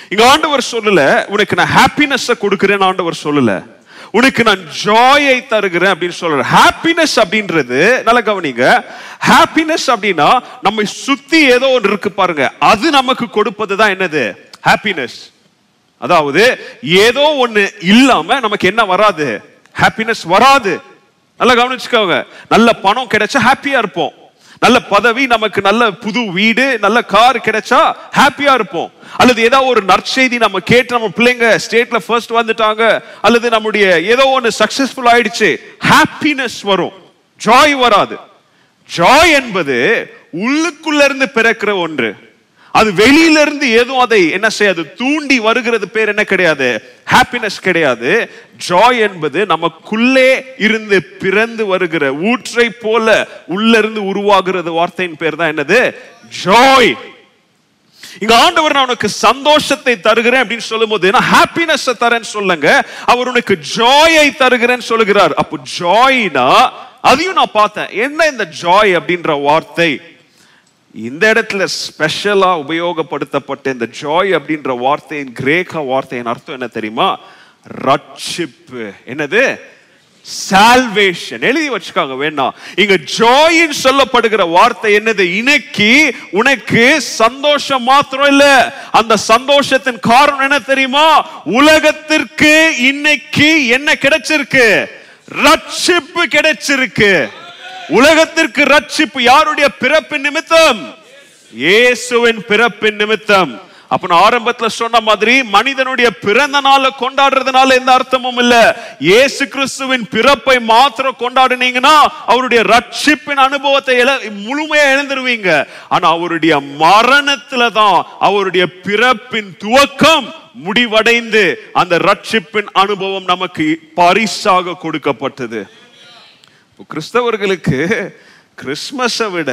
இங்க ஆண்டவர் சொல்லல உனக்கு நான் ஹாப்பினஸ் கொடுக்கிறேன் ஆண்டவர் சொல்லல. உனக்கு நான் ஜாயை தருகிறேன் அப்படின்னு சொல்ற ஹாப்பினஸ் அப்படின்றது நல்ல கவனிங்க. ஹாப்பினஸ் அப்படின்னா நம்மை சுத்தி ஏதோ ஒன்று இருக்கு பாருங்க. அது நமக்கு கொடுப்பது தான் என்னது? ஹாப்பினஸ் அதாவது ஏதோ ஒண்ணு இல்லாம நமக்கு என்ன வராது? ஹாப்பினஸ் வராது. நல்லா கவனிச்சுக்கோங்க. நல்ல பணம் கிடைச்சா ஹாப்பியா இருப்போம். நல்ல பதவி நமக்கு நல்ல புது வீடு நல்ல கார் கிடைச்சா ஹாப்பியா இருப்போம். அல்லது ஏதாவது ஒரு நற்செய்தி நம்ம கேட்டு நம்ம பிள்ளைங்க ஸ்டேட்ல ஃபர்ஸ்ட் வந்துட்டாங்க. அல்லது நம்முடைய ஏதோ ஒன்று சக்சஸ்ஃபுல் ஆயிடுச்சு ஹாப்பினஸ் வரும். ஜாய் வராது. ஜாய் என்பது உள்ளுக்குள்ள இருந்து பிறக்கிற ஒன்று. அது வெளியில இருந்து ஏதும் அதை என்ன செய்யாது? தூண்டி வருகிறது பேர் என்ன கிடையாது? ஹாப்பினஸ் கிடையாது. ஜாய் என்பது நமக்குள்ளே இருந்து பிறந்து வருகிற ஊற்றை போல உள்ள இருந்து உருவாகிறது வார்த்தையின் பேர் தான் என்னது? ஜாய் இங்க ஆண்டவர் நான் உனக்கு சந்தோஷத்தை தருகிறேன் அப்படின்னு சொல்லும்போது நான் ஹாப்பினஸ் தரேன்னு சொல்லுங்க. அவர் உனக்கு ஜாயை தருகிறேன்னு சொல்லுகிறார். அப்போ ஜாய்னா அதையும் நான் பார்த்தேன். என்ன இந்த ஜாய் அப்படின்ற வார்த்தை? இந்த இடத்துல ஸ்பெஷலாக உபயோகப்படுத்தப்பட்ட இந்த ஜாய் அப்படின்ற வார்த்தையின் கிரேக்க வார்த்தையின் அர்த்தம் என்ன தெரியுமா? ரட்சிப்பு. என்னது? சால்வேஷன் எழுதி வச்சுக்காங்க வேணாம் இங்க ஜாயின் சொல்லப்படுகிற வார்த்தை என்னது? இன்னைக்கு உனக்கு சந்தோஷம் மாத்திரம் இல்ல. அந்த சந்தோஷத்தின் காரணம் என்ன தெரியுமா? உலகத்திற்கு இன்னைக்கு என்ன கிடைச்சிருக்கு? ரட்சிப்பு கிடைச்சிருக்கு. உலகத்திற்கு ரட்சிப்பு யாருடைய பிறப்பின் நிமித்தம்? இயேசுவின் பிறப்பின் நிமித்தம். அப்ப நான் ஆரம்பத்துல சொன்ன மாதிரி மனிதனுடைய பிறந்த நாளை கொண்டாடுறதுனால எந்த அர்த்தமும் இல்ல. இயேசு கிறிஸ்துவின் பிறப்பை மாத்திரம் கொண்டாடுனீங்கன்னா அவருடைய ரட்சிப்பின் அனுபவத்தை முழுமையா இழந்துருவீங்க. ஆனா அவருடைய மரணத்துல தான் அவருடைய பிறப்பின் துவக்கம் முடிவடைந்து அந்த ரட்சிப்பின் அனுபவம் நமக்கு பரிசாக கொடுக்கப்பட்டது. கிறிஸ்தவர்களுக்கு கிறிஸ்மஸை விட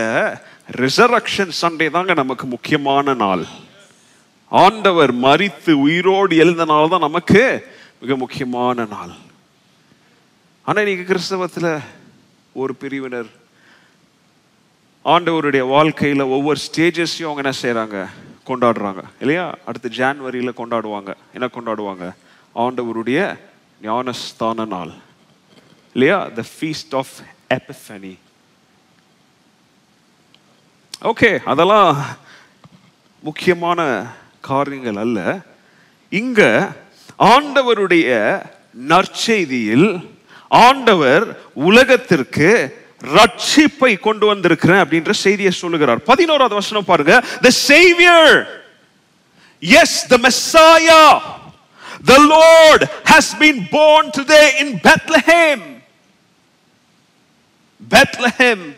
ரிசரக்ஷன் சண்டே தாங்க நமக்கு முக்கியமான நாள். ஆண்டவர் மறித்து உயிரோடு எழுந்த நாள் தான் நமக்கு மிக முக்கியமான நாள். ஆனால் இன்னைக்கு கிறிஸ்தவத்தில் ஒரு பிரிவினர் ஆண்டவருடைய வாழ்க்கையில் ஒவ்வொரு ஸ்டேஜஸையும் அவங்க என்ன செய்கிறாங்க கொண்டாடுறாங்க. இல்லையா? அடுத்து ஜான்வரியில் கொண்டாடுவாங்க. என்ன கொண்டாடுவாங்க? ஆண்டவருடைய ஞானஸ்தான நாள். இல்லையா the feast of Epiphany okay அதெல்லாம் முக்கியமான காரியங்கள் அல்ல. இங்க ஆண்டவருடைய நற்செய்தியில் ஆண்டவர் உலகத்திற்கு ரட்சிப்பை கொண்டு வந்திருக்கிறேன் அப்படின்ற செய்தியை சொல்லுகிறார். பதினோராவது வசனம் பாருங்க. The saviour is the Messiah the lord has been born today in bethlehem. Bethlehem.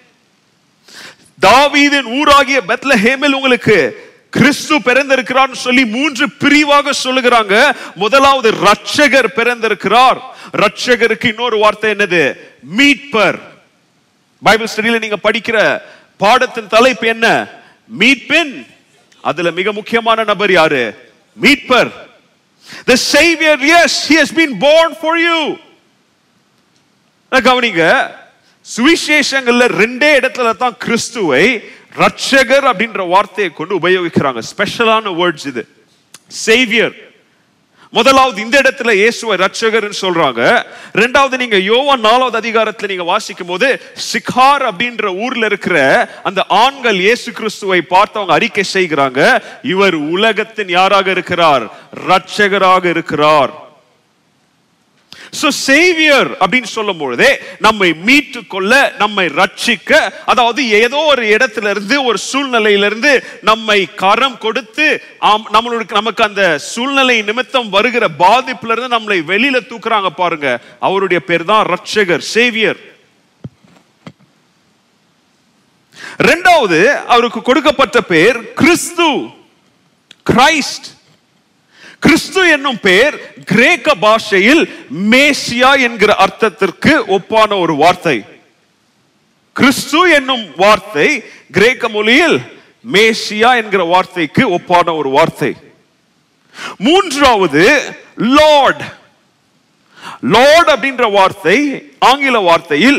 தாவீதின் ஊராகிய பெத்லஹேமில் உங்களுக்கு கிறிஸ்து பிறந்திருக்கிறார் சொல்லி மூன்று பிரிவாக சொல்லுகிறாங்க. முதலாவது ரட்சகர் பிறந்திருக்கிறார். ரட்சகருக்கு இன்னொரு வார்த்தை என்னது? மீட்பர். பைபிள் ஸ்டடியில நீங்க படிக்கிற பாடத்தின் தலைப்பு என்ன? மீட்பின். அதுல மிக முக்கியமான நபர் யாரு? மீட்பர். The savior yes he has been born for you. கவனிங்க சுவிசேஷங்கள்ல ரெண்டே இடத்துல தான் கிறிஸ்துவை ரட்சகர் அப்படின்ற வார்த்தையை கொண்டு உபயோகிக்கிறாங்க. ஸ்பெஷலான வேர்ட்ஸ் இது. சேவியர் முதலாவது இந்த இடத்துல இயேசுவை ரட்சகர்னு சொல்றாங்க. ரெண்டாவது நீங்க யோவா நாலாவது அதிகாரத்துல நீங்க வாசிக்கும் போது சிகார் அப்படின்ற ஊர்ல இருக்கிற அந்த ஆண்கள் இயேசு கிறிஸ்துவை பார்த்து அவங்க அறிக்கை செய்கிறாங்க. இவர் உலகத்தின் யாராக இருக்கிறார்? ரட்சகராக இருக்கிறார். ஸோ சேவியர் அப்படின்னு சொல்லும் பொழுதே நம்மை மீட்டு கொள்ள நம்மை ரட்சிக்க அதாவது ஏதோ ஒரு இடத்துல இருந்து ஒரு சூழ்நிலையில இருந்து நம்மை கரம் கொடுத்து ஆம், நம்மளுக்கு நமக்கு அந்த சூழ்நிலை நிமித்தம் வருகிற பாதிப்புல இருந்து நம்மளை வெளியில தூக்குறாங்க பாருங்க. அவருடைய பேர் தான் ரட்சகர் சேவியர் ரெண்டாவது அவருக்கு கொடுக்கப்பட்ட பேர் கிறிஸ்து கிரைஸ்ட் கிறிஸ்து என்னும் பெயர் கிரேக்க பாஷையில் மேசியா என்கிற அர்த்தத்திற்கு ஒப்பான ஒரு வார்த்தை. கிறிஸ்து என்னும் வார்த்தை கிரேக்க மொழியில் மேசியா என்கிற வார்த்தைக்கு ஒப்பான ஒரு வார்த்தை. மூன்றாவது லார்ட். லார்ட் அப்படின்ற வார்த்தை ஆங்கில வார்த்தையில்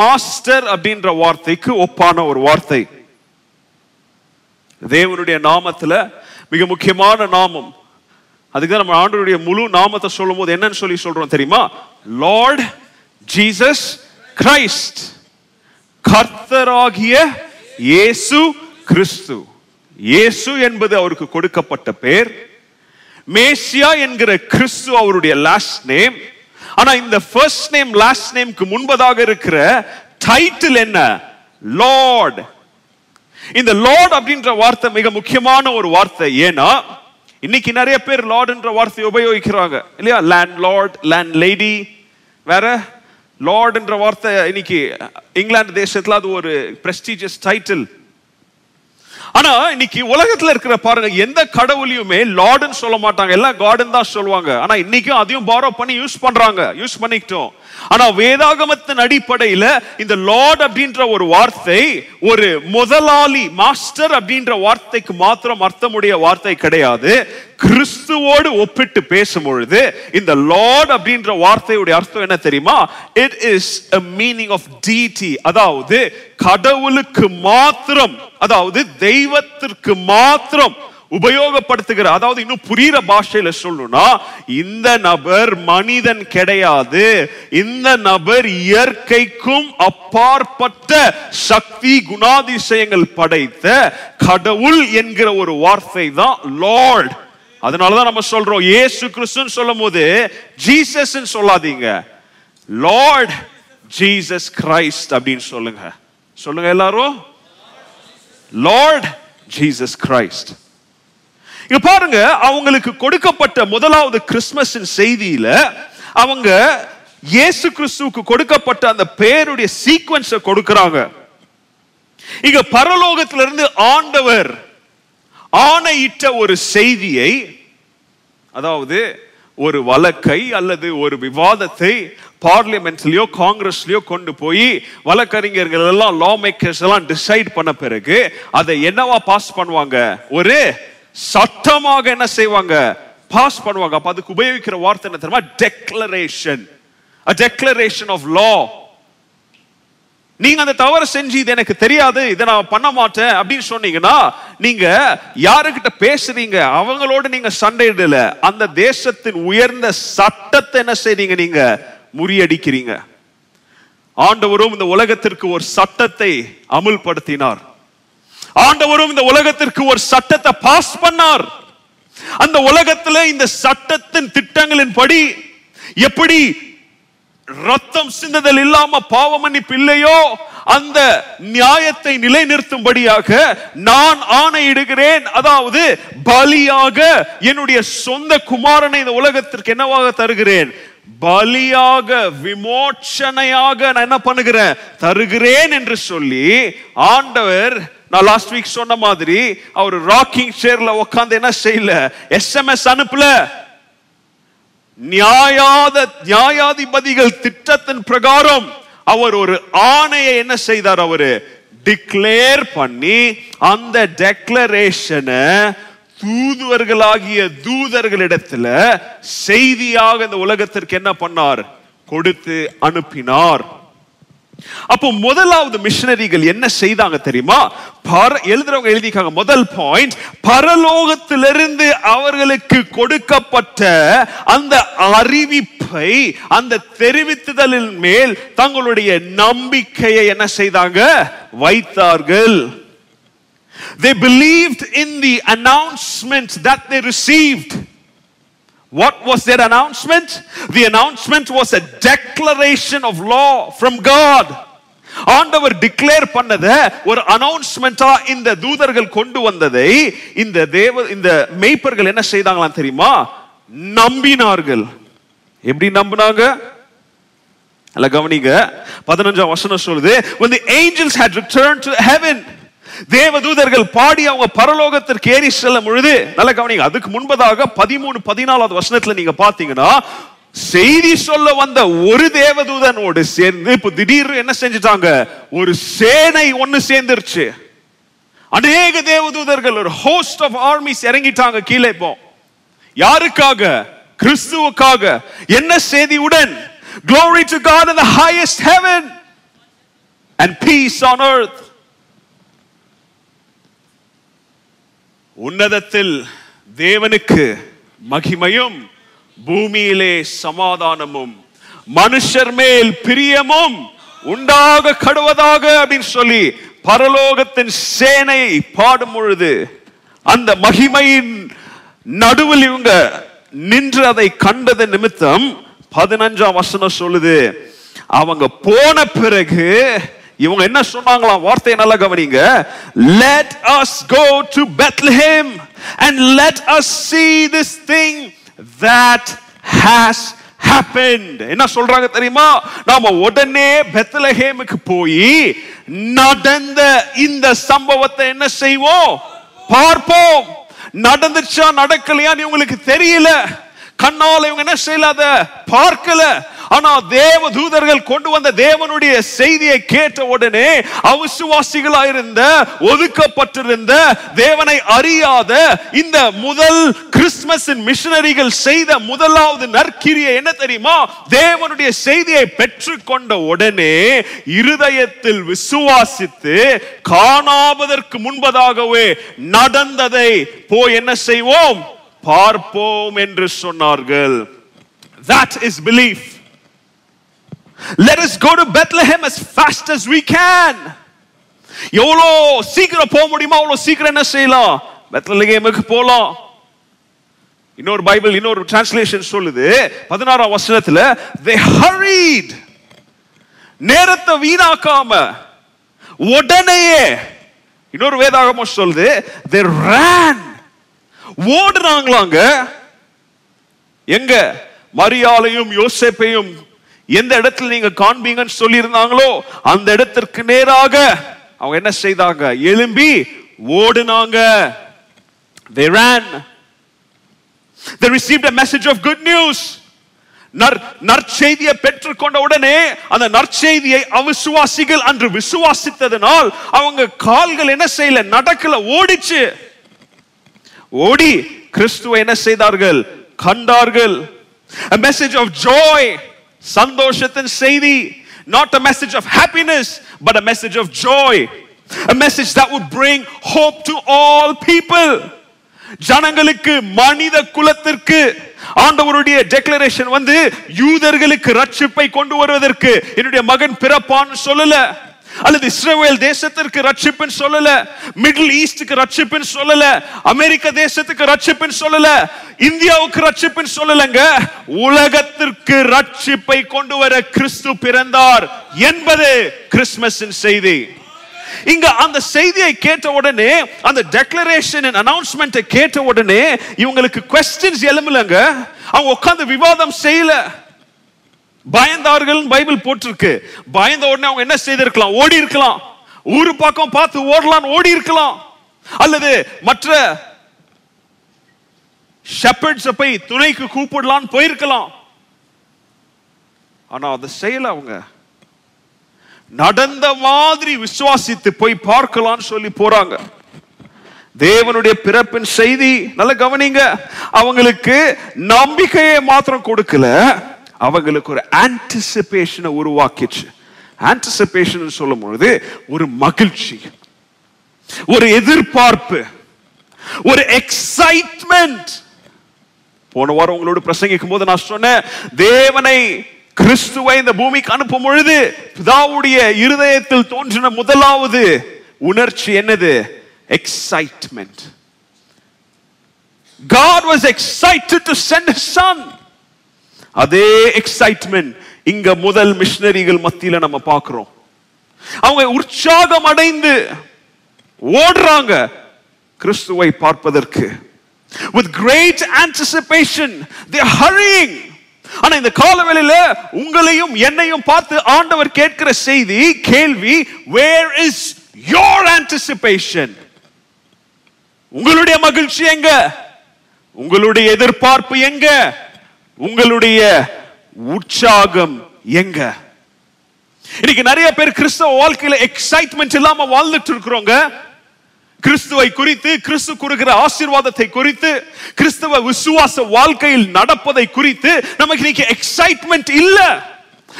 மாஸ்டர் அப்படின்ற வார்த்தைக்கு ஒப்பான ஒரு வார்த்தை. தேவனுடைய நாமத்துல மிக முக்கியமான நாமம் அதுக்கு தான் நம்ம ஆண்டவருடைய முழு நாமத்தை சொல்லும் போது என்னன்னு சொல்லி சொல்றோம் தெரியுமா? லார்ட் ஜீசஸ் கிரைஸ்ட் கர்த்தராகிய இயேசு கிறிஸ்து. இயேசு என்பது அவருக்கு கொடுக்கப்பட்ட பேர். மேசியா என்கிற கிறிஸ்து அவருடைய லாஸ்ட் நேம் ஆனா இந்த ஃபர்ஸ்ட் நேம் லாஸ்ட் நேம்க்கு முன்பதாக இருக்கிற டைட்டில் என்ன? லார்ட் இந்த லார்ட் அப்படின்ற வார்த்தை மிக முக்கியமான ஒரு வார்த்தை. ஏன்னா இன்னைக்கு நிறைய பேர் லார்டுன்ற வார்த்தையை உபயோகிக்கிறாங்க. இல்லையா? லேண்ட் லார்ட் லேண்ட் லேடி வேற? லார்டுன்ற வார்த்தை இன்னைக்கு இங்கிலாந்து தேசத்தில் அது ஒரு பிரஸ்டீஜியஸ் டைட்டில் ஆனா இன்னைக்கு உலகத்துல இருக்கிற பாருங்க எந்த கடவுளையுமே லார்டுன்னு சொல்ல மாட்டாங்க. எல்லாம் கார்டன் தான் சொல்லுவாங்க. ஆனா இன்னைக்கும் அதையும் பாரோ பண்ணி யூஸ் பண்றாங்க. யூஸ் பண்ணிக்கிட்டோம். ஆனா வேதாகமத்தின் அடிப்படையில இந்த லார்ட் அப்படின்ற ஒரு வார்த்தை ஒரு முதலாளி மாஸ்டர் அப்படின்ற வார்த்தைக்கு மாத்திரம் அர்த்தமுடைய வார்த்தை கிடையாது. கிறிஸ்துவோடு ஒப்பிட்டு பேசும் பொழுது இந்த லார்ட் அப்படின்ற வார்த்தையுடைய அர்த்தம் என்ன தெரியுமா? It is a meaning of deity அதாவது கடவுளுக்கு மாத்திரம் அதாவது தெய்வத்திற்கு மாத்திரம் உபயோகப்படுத்துகிற அதாவது இன்னும் புரியுற பாஷையில சொல்லணும்னா இந்த நபர் மனிதன் கிடையாது. இந்த நபர் இயற்கைக்கும் அப்பாற்பட்ட சக்தி குணாதிசயங்கள் படைத்த கடவுள் என்கிற ஒரு வார்த்தை தான் லார்ட் அதனாலதான் நம்ம சொல்றோம் ஏசு கிறிஸ்துன்னு சொல்லும் போது ஜீசஸ் சொல்லாதீங்க. லார்ட் ஜீசஸ் கிரைஸ்ட் அப்படின்னு சொல்லுங்க. சொல்லுங்க எல்லாரும். லார்ட் ஜீசஸ் கிரைஸ்ட் இங்க பாருங்க அவங்களுக்கு கொடுக்கப்பட்ட முதலாவது கிறிஸ்துமஸ் செய்தியில அவங்க இயேசு கிறிஸ்துவுக்கு கொடுக்கப்பட்ட அந்த பேருடைய சீக்வன்ஸை கொடுக்கிறாங்க. இங்க பரலோகத்திலிருந்து ஆண்டவர் ஆணையிட்ட ஒரு செய்தியை அதாவது ஒரு வழக்கை அல்லது ஒரு விவாதத்தை பார்லிமெண்ட்லயோ காங்கிரஸ்லயோ கொண்டு போய் வழக்கறிஞர்கள் எல்லாம் லா மேக்கர்ஸ் எல்லாம் டிசைட் பண்ண பிறகு அதை என்னவா பாஸ் பண்ணுவாங்க? ஒரு சட்டமாக என்ன செய்வாங்க? பாஸ் பண்ணுவாங்க. அப்ப அதுக்கு உபயோகிக்கிற வார்த்தை என்ன தெரியுமா? Declaration a declaration of law நீங்க அந்த தவறு செஞ்சு இது எனக்கு தெரியாது இதை நான் பண்ண மாட்டேன் அப்படின்னு சொன்னீங்கன்னா நீங்க யாருக்கிட்ட பேசுறீங்க? அவங்களோட நீங்க சண்டையிடல. அந்த தேசத்தின் உயர்ந்த சட்டத்தை என்ன செய்றீங்க நீங்க? முறியடிக்கிறீங்க. ஆண்டவரும் இந்த உலகத்திற்கு ஒரு சட்டத்தை அமுல்படுத்தினார். ஆண்டவரும் இந்த உலகத்திற்கு ஒரு சட்டத்தை பாஸ் பண்ணார். அந்த உலகத்துல இந்த சட்டத்தின் திட்டங்களின் படி எப்படி ரத்தம் சிந்துதல் இல்லாம பாவமன்னிப்பு இல்லையோ அந்த நியாயத்தை நிலைநிறுத்தும்படியாக நான் ஆணையிடுகிறேன். அதாவது பலியாக என்னுடைய சொந்த குமாரனை இந்த உலகத்திற்கு என்னவாக தருகிறேன்? பலியாக விமோச்சனையாக நான் என்ன பண்ணுகிறேன்? தருகிறேன் என்று சொல்லி ஆண்டவர் நான் லாஸ்ட் வீக் சொன்ன மாதிரி அவர் ராக்கிங் சேர்ல உட்கார்ந்து என்ன செய்யல? எஸ்எம்எஸ் அனுப்பல. நியாயாத நியாயாதிபதிகள் திட்டத்தின் பிரகாரம் அவர் ஒரு ஆணையை என்ன செய்தார் அவரு? டிக்ளேர் பண்ணி அந்த டெக்ளரேஷனை தூதுவர்களாகிய தூதர்களிடத்துல செய்தியாக இந்த உலகத்திற்கு என்ன பண்ணார்? கொடுத்து அனுப்பினார். அப்போ முதலாவது மிஷனரிகள் என்ன செய்தாங்க தெரியுமா? பர எழுதுறவங்க எழுதிக்காங்க முதல் பாயிண்ட் பரலோகத்திலிருந்து அவர்களுக்கு கொடுக்கப்பட்ட அந்த அறிவிப்பை அந்த தெரிவித்துதலின் மேல் தங்களுடைய நம்பிக்கையை என்ன செய்தாங்க? வைத்தார்கள். They believed in the announcement that they received. What was their announcement? The announcement was a declaration of law from God. ஆண்டவர் டிக்ளேர் பண்ணத ஒரு அனௌன்ஸ்மெண்டா இந்த தூதர்கள் கொண்டு வந்ததை இந்த தேவ இந்த மெய்ப்பர்கள் என்ன செய்தாங்களாம் தெரியுமா நம்பினார்கள் எப்படி நம்பினாங்க அல்ல கவனிங்க பதினஞ்சாம் வசனம் சொல்லுது when the angels had returned to heaven தேவதூதர்கள் பாடி அவங்க பரலோகத்திற்கு ஏறி செல்லும் பொழுது நல்ல கவனிங்க அதுக்கு முன்பதாக பதிமூணு பதினாலாவது வசனத்துல நீங்க பாத்தீங்கன்னா செய்தி சொல்ல வந்த ஒரு தேவதூதனோடு சேர்ந்து இப்ப திடீர்னு என்ன செஞ்சுட்டாங்க? ஒரு சேனை ஒன்னு சேர்ந்துருச்சு. அநேக தேவதூதர்கள் ஒரு ஹோஸ்ட் ஆஃப் ஆர்மிஸ் இறங்கிட்டாங்க கீழே இப்போ. யாருக்காக? கிறிஸ்துவுக்காக. என்ன செய்தியுடன்? Glory to God in the highest heaven and peace on earth. உன்னதத்தில் தேவனுக்கு மகிமையும் பூமியிலே சமாதானமும் மனுஷர் மேல் பிரியமும் உண்டாக கடுவதாக அப்படின்னு சொல்லி பரலோகத்தின் சேனை பாடும் பொழுது அந்த மகிமையின் நடுவில் இவங்க நின்று அதை கண்டது நிமித்தம் பதினஞ்சாம் வசனம் சொல்லுது அவங்க போன பிறகு இவங்க என்ன சொன்னாங்களாம் வார்த்தையை நல்லா கவனிங்க. Let us go to Bethlehem and let us see this thing that has happened என்ன சொல்றாங்க தெரியுமா? நாம உடனே பெத்லஹேமுக்கு போய் நடந்த இந்த சம்பவத்தை என்ன செய்வோம்? பார்ப்போம். நடந்துச்சா நடக்கலையான்னு இவங்களுக்கு தெரியல. கண்ணால் இவங்க என்ன செய்யல? அதை பார்க்கல. ஆனா தேவ தூதர்கள் கொண்டு வந்த தேவனுடைய செய்தியை கேட்ட உடனே அவசுவாசிகளாயிருந்த ஒதுக்கப்பட்டிருந்த தேவனை அறியாத இந்த முதல் கிறிஸ்துமஸின் மிஷனரிகள் செய்த முதலாவது நற்கிரியை என்ன தெரியுமா? தேவனுடைய செய்தியை பெற்றுக்கொண்ட உடனே இருதயத்தில் விசுவாசித்து காணாவதற்கு முன்பதாகவே நடந்ததை போய் என்ன செய்வோம்? பார்ப்போம் என்று சொன்னார்கள். That is belief. Let us go to bethlehem as fast as we can. எவ்வளோ சீக்கிரம் போக முடியுமா அவ்வளோ சீக்கிரம் என்ன செய்யலாம்? பெத்லஹேமுக்கு போலாம். இன்னொரு பைபிள் இன்னொரு டிரான்ஸ்லேஷன் சொல்லுது. பதினாறாம் வசனத்துல தே ஹரீட் நேரத்தை வீணாக்காம உடனேயே இன்னொரு வேதாகமம் சொல்லுது தே ரேன் ஓடுறாங்களாங்க. எங்க? மரியாளையும் யோசேப்பையும் எந்த இடத்துல நீங்க காண்பீங்கன்னு சொல்லி இருந்தாங்களோ அந்த இடத்திற்கு நேராக அவங்க என்ன செய்தாங்க? எழும்பி ஓடுனாங்க. They ran. They received a message of good news. நற் நற்செய்தியை பெற்றுக்கொண்ட உடனே அந்த நற்செய்தியை அவிசுவாசிகள் அன்று விசுவாசித்ததனால் அவங்க கால்கள் என்ன செய்யல? நடக்கல ஓடிச்சு. ஓடி கிறிஸ்துவை என்ன செய்தார்கள்? கண்டார்கள். A message of joy. சந்தோஷத்தின் செய்தி not a message of happiness but a message of joy. A message that would bring hope to all people. ஜனங்களுக்கு மனித குலத்திற்கு ஆண்டவருடைய டெக்ளரேஷன் வந்து யூதர்களுக்கு ரட்சிப்பை கொண்டு வருவதற்கு. என்னுடைய மகன் பிறப்பான்னு சொல்லல. அல்லது இஸ்ரேல் தேசத்திற்கு ரட்சிப்புன்னு சொல்லல மிடில் ஈஸ்டுக்கு ரட்சிப்புன்னு சொல்லல அமெரிக்க தேசத்துக்கு ரட்சிப்புன்னு சொல்லல இந்தியாவுக்கு ரட்சிப்புன்னு சொல்லலங்க. உலகத்திற்கு ரட்சிப்பை கொண்டு வர கிறிஸ்து பிறந்தார் என்பது கிறிஸ்துமஸின் செய்தி. இங்க அந்த செய்தியை கேட்ட உடனே அந்த டெக்ளரேஷன் அனௌன்ஸ்மெண்ட் கேட்ட உடனே இவங்களுக்கு கொஸ்டின்ஸ் எழும்பலங்க. அவங்க உட்கார்ந்து விவாதம் செய்யல. பயந்தார்கள் பைபிள் போட்டிருக்கு. பயந்த உடனே அவங்க என்ன செய்திருக்கலாம்? ஓடி இருக்கலாம். ஊரு பக்கம் பார்த்து ஓடலாம் ஓடி இருக்கலாம். அல்லது மற்ற ஷெப்பர்ட்ஸ் போய் துணைக்கு கூப்பிடலான்னு போயிருக்கலாம். ஆனா அதை செய்யல அவங்க. நடந்த மாதிரி விசுவாசித்து போய் பார்க்கலாம்னு சொல்லி போறாங்க. தேவனுடைய பிறப்பின் செய்தி நல்ல கவனிங்க. அவங்களுக்கு நம்பிக்கையை மாத்திரம் கொடுக்கல. அவங்களுக்கு ஒரு ஆன்டிசிபேஷனை உருவாக்கிச்சு ஆன்டிசிபேஷன் சொல்லும் பொழுது ஒரு மகிழ்ச்சி ஒரு எதிர்பார்ப்பு ஒரு எக்ஸைட்மெண்ட் போன வாரம் உங்களோட பிரசங்கிக்கும் போது நான் சொன்னேன் தேவனை கிறிஸ்துவை இந்த பூமிக்கு அனுப்பும் பொழுது பிதாவுடைய இருதயத்தில் தோன்றின முதலாவது உணர்ச்சி என்னது? Excitement God was excited to send his son. அதே எக்ஸைட்மெண்ட் இங்க முதல் மிஷினரிகள் மத்தியில நம்ம பார்க்கிறோம். அவங்க உற்சாகம் அடைந்து ஓடுறாங்க. கிறிஸ்துவை பார்ப்பதற்கு. With great anticipation they hurrying ஆனா இந்த காலவெளியில உங்களையும் என்னையும் பார்த்து ஆண்டவர் கேட்கிற செய்தி கேள்வி வேர் இஸ் யோர் ஆன்டிசிபேஷன் உங்களுடைய மகிழ்ச்சி எங்க? உங்களுடைய எதிர்பார்ப்பு எங்க? உங்களுடைய உற்சாகம் எங்க? இன்னைக்கு நிறைய பேர் கிறிஸ்தவ வாழ்க்கையில எக்ஸைட்மெண்ட் இல்லாம வாழ்ந்துட்டு இருக்கிறோங்க. கிறிஸ்துவை குறித்து கிறிஸ்து கொடுக்கிற ஆசீர்வாதத்தை குறித்து கிறிஸ்தவ விசுவாச வாழ்க்கையில் நடப்பதை குறித்து நமக்கு இன்னைக்கு எக்ஸைட்மெண்ட் இல்ல.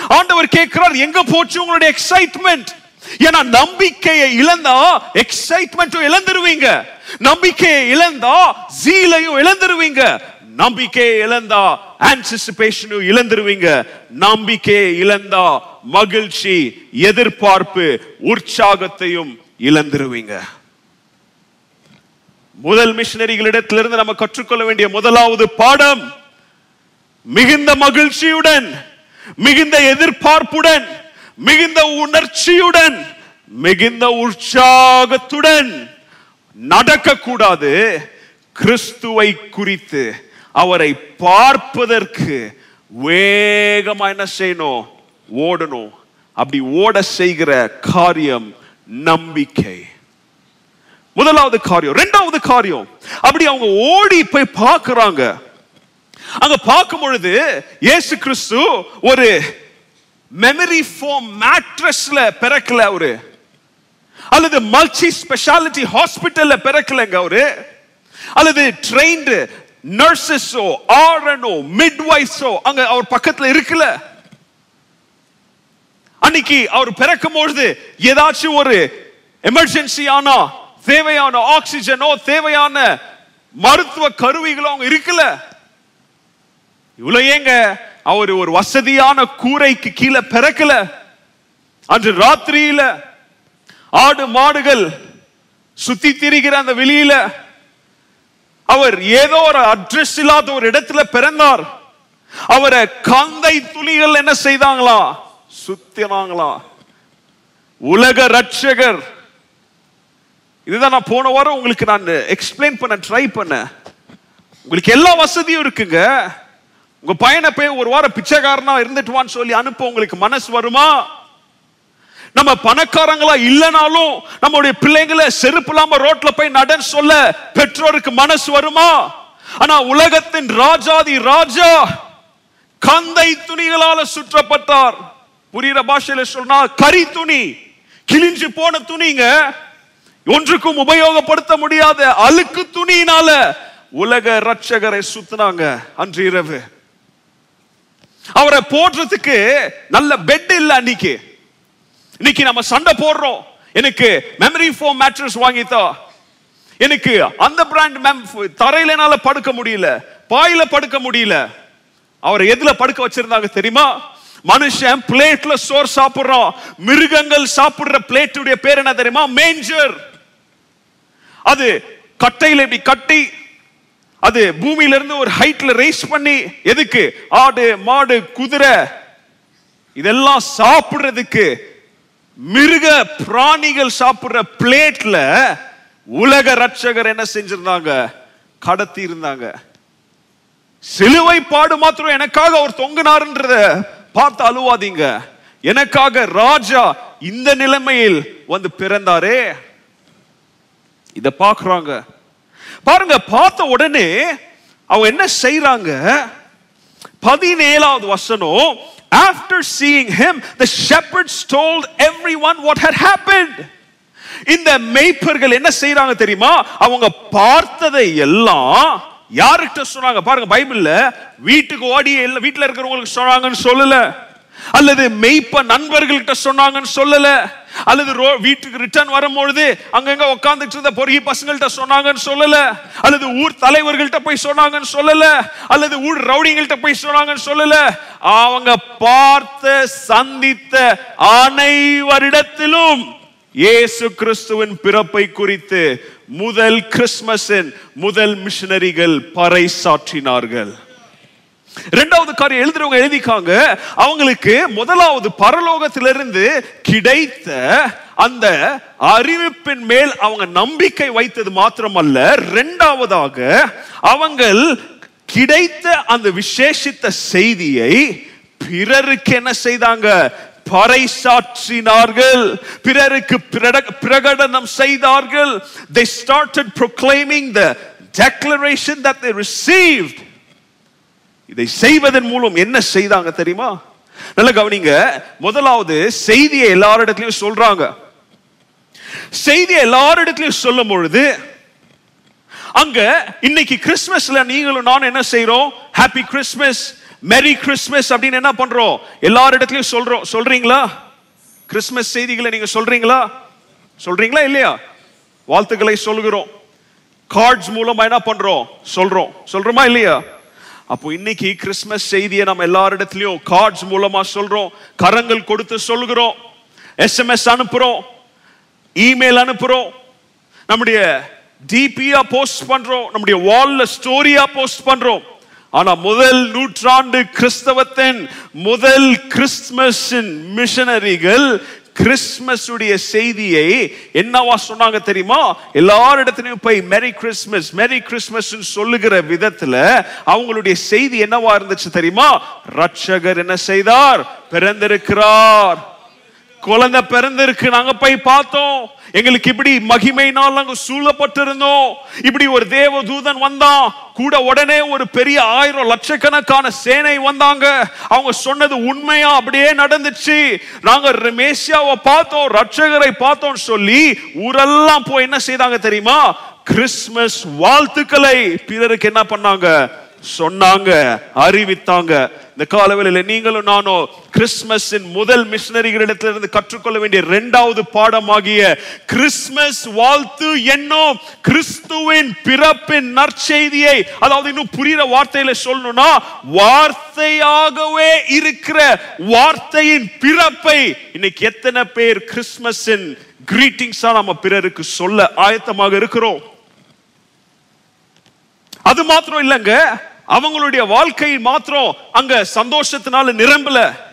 ஆண்டவர் கேட்கிறார் எங்க போச்சு உங்களுடைய எக்ஸைட்மெண்ட் ஏன்னா நம்பிக்கையை இழந்தா எக்ஸைட்மெண்ட்டும் இழந்துருவீங்க. நம்பிக்கையை இழந்தா ஜீலையும் இழந்துருவீங்க. நம்பிக்கையை இழந்தா ஆன்டிசிபேஷனும் இழந்துருவீங்க. நம்பிக்கையை இழந்தா மகிழ்ச்சி எதிர்பார்ப்பு உற்சாகத்தையும் இழந்துருவீங்க. முதல் மிஷினரிகளிடத்திலிருந்து நம்ம கற்றுக்கொள்ள வேண்டிய முதலாவது பாடம் மிகுந்த மகிழ்ச்சியுடன் மிகுந்த எதிர்பார்ப்புடன் மிகுந்த உணர்ச்சியுடன் மிகுந்த உற்சாகத்துடன் நடக்கக்கூடாது. கிறிஸ்துவை குறித்து அவரை பார்ப்பதற்கு வேகமா என்ன செய்யணும்? ஓடணும். அப்படி ஓட செய்கிற காரியம் நம்பிக்கை. முதலாவது காரியம் ரெண்டாவது காரியம். அப்படி அவங்க ஓடி போய் பார்க்கிறாங்க. அங்க பார்க்கும் பொழுது இயேசு கிறிஸ்து ஒரு மெமரி ஃபோம் மேட்ரஸ்ல பிறக்கல அவரு. அல்லது மல்டி ஸ்பெஷாலிட்டி ஹாஸ்பிட்டல்ல பிறக்கலங்க அவரு. அல்லது ட்ரெயின்டு நர்சஸோ ஆர்என்ஓ மிட்வைஸோ அங்க அவர் பக்கத்துல இருக்கல. அன்னைக்கு அவர் பிறக்கும் பொழுது ஏதாச்சும் ஒரு எமர்ஜென்சி ஆனா தேவையான ஆக்சிஜனோ தேவையான மருத்துவ கருவிகளோ அவங்க இருக்கல. இவ்வளவு ஏங்க அவர் ஒரு வசதியான கூரைக்கு கீழே பிறக்கல. அன்று ராத்திரியில ஆடு மாடுகள் சுத்தி திரிகிற அந்த வெளியில அவர் ஏதோ ஒரு அட்ரஸ் இல்லாத ஒரு இடத்துல பிறந்தார். அவரை கந்தை துளிகள் என்ன செய்தாங்களா? சுத்தினாங்களா? உலக ரட்சகர். இதுதான் நான் போன வாரம் உங்களுக்கு நான் எக்ஸ்பிளைன் பண்ண ட்ரை பண்ணேன் உங்களுக்கு எல்லா வசதியும் இருக்குங்க. உங்க பையனை போய் ஒரு வாரம் பிச்சைக்காரனா இருந்துட்டுவான்னு சொல்லி அனுப்ப உங்களுக்கு மனசு வருமா? நம்ம பணக்காரங்களா இல்லைனாலும் நம்மளுடைய பிள்ளைங்களை செருப்பு இல்லாம ரோட்ல போய் நடன் சொல்ல பெற்றோருக்கு மனசு வருமா? ஆனா உலகத்தின் ராஜாதி ராஜா கந்தை துணிகளால சுற்றப்பட்டார். புரியுற பாஷையில சொன்னா கரி துணி. கிழிஞ்சு போன துணிங்க ஒன்றுக்கும் உபயோகப்படுத்த முடியாத அழுக்கு துணியினால உலக ரட்சகரை சுத்தினாங்க அன்று இரவு. அவரை போடுறதுக்கு நல்ல பெட் இல்ல அன்னைக்கு. இன்னைக்கு நம்ம சண்டை போடுறோம். எனக்கு மெமரி ஃபோம் மேட்ரஸ் வாங்கித்தா. எனக்கு அந்த பிராண்ட் தரையில என்னால படுக்க முடியல. பாயில படுக்க முடியல. அவரை எதுல படுக்க வச்சிருந்தாங்க தெரியுமா? மனுஷன் பிளேட்ல சோறு சாப்பிடுறோம் மிருகங்கள் சாப்பிடுற பிளேட்டுடைய பேர் என்ன தெரியுமா? மேஞ்சர் அது கட்டையில இப்படி கட்டி அது பூமியில இருந்து ஒரு ஹைட்ல ரைஸ் பண்ணி எதுக்கு? ஆடு மாடு குதிரை. இதெல்லாம் சாப்பிடுறதுக்கு மிருக பிராணிகள் சாப்பிடுற பிளேட்ல உலக ரட்சகர் என்ன செஞ்சிருந்தாங்க? கடத்தி இருந்தாங்க. சிலுவை பாடு மாத்திரம் எனக்காக அவர் தொங்கினார்ன்றத பார்த்து அழுவாதீங்க. எனக்காக ராஜா இந்த நிலைமையில் வந்து பிறந்தாரே. இத பாக்குறாங்க பாருங்க பார்த்த உடனே அவங்க என்ன செய்யறாங்க பதினேழாவது வசனம் after seeing him the shepherds told everyone what had happened. இந்த மெய்ப்பர்கள் என்ன செய்யறாங்க தெரியுமா? அவங்க பார்த்ததை எல்லாம் யாருக்கிட்ட சொன்னாங்க? பாருங்க பைபிள்ல வீட்டுக்கு ஓடி எல்லாம் வீட்டுல இருக்கிறவங்களுக்கு சொன்னாங்கன்னு சொல்லல. அல்லது மெய்ப்ப நண்பர்கள்கிட்ட சொன்னாங்கன்னு சொல்லல? அல்லது ரோ வீட்டுக்கு ரிட்டர்ன் வரும்பொழுது அங்கங்க உட்கார்ந்துட்டு இருந்த பொறுகி பசங்கள்ட்ட சொன்னாங்கன்னு சொல்லல? அல்லது ஊர் தலைவர்கள்ட்ட போய் சொன்னாங்கன்னு சொல்லல? அல்லது ஊர் ரவுடிங்கள்ட்ட போய் சொன்னாங்கன்னு சொல்லல? அவங்க பார்த்த சந்தித்த அனைவரிடத்திலும் இயேசு கிறிஸ்துவின் பிறப்பை குறித்து முதல் கிறிஸ்மஸின் முதல் மிஷனரிகள் பறைசாற்றினார்கள். ரெண்டாவது காரியம் எழுதுறவங்க எழுதிக்காங்க. அவங்களுக்கு முதலாவது பரலோகத்திலிருந்து கிடைத்த அந்த அறிவிப்பின் மேல் அவங்க நம்பிக்கை வைத்தது மாத்திரமல்ல. ரெண்டாவதாக அவங்கள் கிடைத்த அந்த விசேஷித்த செய்தியை பிறருக்கு என்ன செய்தாங்க? பறைசாற்றினார்கள். பிறருக்கு பிரகடனம் செய்தார்கள். They started proclaiming the declaration that they received. இதை செய்வதன் மூலம் என்ன செய்தாங்க தெரியுமா? நல்ல கவனிங்க. முதலாவது செய்தியை எல்லாரிடத்திலையும் சொல்றாங்க. செய்தியை எல்லாரிடத்திலையும் சொல்லும் பொழுது அங்க இன்னைக்கு கிறிஸ்துமஸ்ல நீங்களும் நானும் என்ன செய்யறோம் ஹாப்பி கிறிஸ்துமஸ் மெரி கிறிஸ்துமஸ் அப்படின்னு என்ன பண்றோம்? எல்லாரிடத்திலையும் சொல்றோம். சொல்றீங்களா? கிறிஸ்துமஸ் செய்திகளை நீங்க சொல்றீங்களா? சொல்றீங்களா இல்லையா? வாழ்த்துக்களை சொல்கிறோம் கார்ட்ஸ் மூலமா என்ன பண்றோம்? சொல்றோம். சொல்றோமா இல்லையா? அப்போ இன்னைக்கு கிறிஸ்மஸ் செய்தியை நம்ம எல்லாரிடத்திலையும் கார்ட்ஸ் மூலமா சொல்றோம் கரங்கள் கொடுத்து சொல்கிறோம் எஸ்எம்எஸ் அனுப்புறோம் இமெயில் அனுப்புறோம் நம்முடைய டிபியா போஸ்ட் பண்றோம் நம்முடைய வால்ல ஸ்டோரியா போஸ்ட் பண்றோம். ஆனா முதல் நூற்றாண்டு கிறிஸ்தவத்தின் முதல் கிறிஸ்துமஸின் மிஷனரிகள் கிறிஸ்மஸ் உடைய செய்தியை என்னவா சொன்னாங்க தெரியுமா? எல்லாரிடத்திலையும் போய் மெரி கிறிஸ்மஸ் மெரி கிறிஸ்மஸ் சொல்லுகிற விதத்துல அவங்களுடைய செய்தி என்னவா இருந்துச்சு தெரியுமா? ரட்சகர் என்ன செய்தார்? பிறந்திருக்கிறார். குழந்தை பிறந்திருக்கு. நாங்க போய் பார்த்தோம். எங்களுக்கு இப்படி மகிமையினால் நாங்க சூழப்பட்டிருந்தோம். இப்படி ஒரு தேவ தூதன் வந்தான் கூட உடனே ஒரு பெரிய ஆயிரம் லட்சக்கணக்கான சேனை வந்தாங்க. அவங்க சொன்னது உண்மையா? அப்படியே நடந்துச்சு. நாங்க மேசியாவை பார்த்தோம் ரட்சகரை பார்த்தோம் சொல்லி ஊரெல்லாம் போய் என்ன செய்தாங்க தெரியுமா? கிறிஸ்துமஸ் வாழ்த்துக்களை. பிறருக்கு என்ன பண்ணாங்க? சொன்னாங்க அறிவித்தாங்க. இந்த காலவெளியில் நீங்களும் நானும் கிறிஸ்மஸின் முதல் மிஷனரிகளிடத்திலிருந்து கற்றுக்கொள்ள வேண்டிய இரண்டாவது பாடமாகிய கிறிஸ்மஸ் வாழ்த்து என்னும் கிறிஸ்துவின் பிறப்பின் நற்செய்தியை அதாவது இன்னும் புரியுற வார்த்தையில சொல்லணும்னா வார்த்தையாகவே இருக்கிற வார்த்தையின் பிறப்பை இன்னைக்கு எத்தனை பேர் கிறிஸ்மஸின் கிரீட்டிங்ஸா நம்ம பிறருக்கு சொல்ல ஆயத்தமாக இருக்கிறோம்? அது மாத்திரம் இல்லைங்க. அவங்களுடைய வாழ்க்கை மாத்திரம் அங்க சந்தோஷத்தினால நிரம்பல.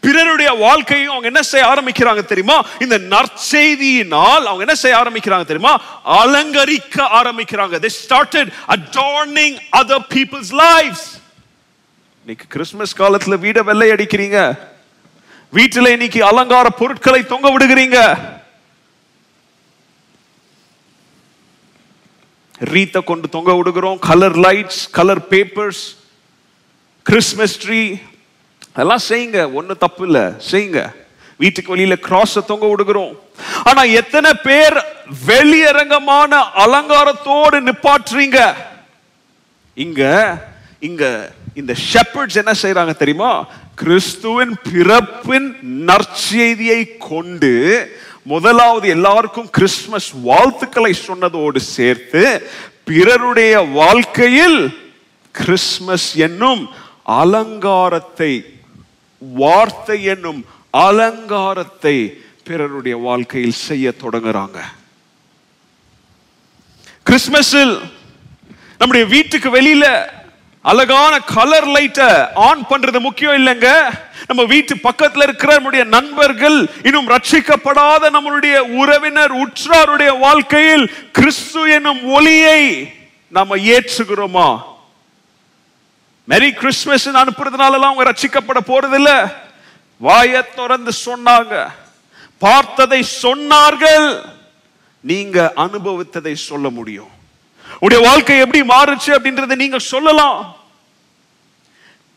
பிறருடைய வாழ்க்கையும் அவங்க என்ன செய்ய ஆரம்பிக்கிறாங்க தெரியுமா? இந்த நற்செய்தியினால் அவங்க என்ன செய்ய ஆரம்பிக்கிறாங்க தெரியுமா? அலங்கரிக்க ஆரம்பிக்கிறாங்க. They started adorning other people's lives. இன்னைக்கு கிறிஸ்மஸ் காலத்துல வீட வெள்ளை அடிக்கிறீங்க வீட்டில் இன்னைக்கு அலங்கார பொருட்களை தொங்க விடுகிறீங்க. ரீத்தை கொண்டு தொங்க விடுகிறோம். Colour lights colour papers Christmas tree அதெல்லாம் செய்யுங்க. ஒன்றும் தப்பு இல்லை. செய்யுங்க. வீட்டுக்கு வெளியில கிராஸை தொங்க விடுகிறோம். ஆனா எத்தனை பேர் வெளியரங்கமான அலங்காரத்தோடு நிப்பாட்டுறீங்க? இங்க இங்க இந்த ஷெப்பர்ட்ஸ் என்ன செய்யறாங்க தெரியுமா? கிறிஸ்துவின் பிறப்பின் நற்செய்தியை கொண்டு முதலாவது எல்லாருக்கும் கிறிஸ்துமஸ் வாழ்த்துக்களை சொன்னதோடு சேர்த்து பிறருடைய வாழ்க்கையில் கிறிஸ்மஸ் என்னும் அலங்காரத்தை வார்த்தை என்னும் அலங்காரத்தை பிறருடைய வாழ்க்கையில் செய்ய தொடங்குறாங்க. கிறிஸ்மஸில் நம்முடைய வீட்டுக்கு வெளியில அழகான கலர் லைட்டை ஆன் பண்றது முக்கியம் இல்லைங்க. நம்ம வீட்டு பக்கத்துல இருக்கிற நம்முடைய நண்பர்கள் இன்னும் ரட்சிக்கப்படாத நம்மளுடைய உறவினர் உற்றாருடைய வாழ்க்கையில் கிறிஸ்து என்னும் ஒளியை நாம ஏற்றுகிறோமா? மெரி கிறிஸ்துமஸ் அனுப்புறதுனால அவங்க ரட்சிக்கப்பட போறதில்ல. வாயை திறந்து சொன்னாங்க. பார்த்ததை சொன்னார்கள். நீங்க அனுபவித்ததை சொல்ல முடியும். உடைய வாழ்க்கை எப்படி மாறுச்சு அப்படின்றத நீங்க சொல்லலாம்.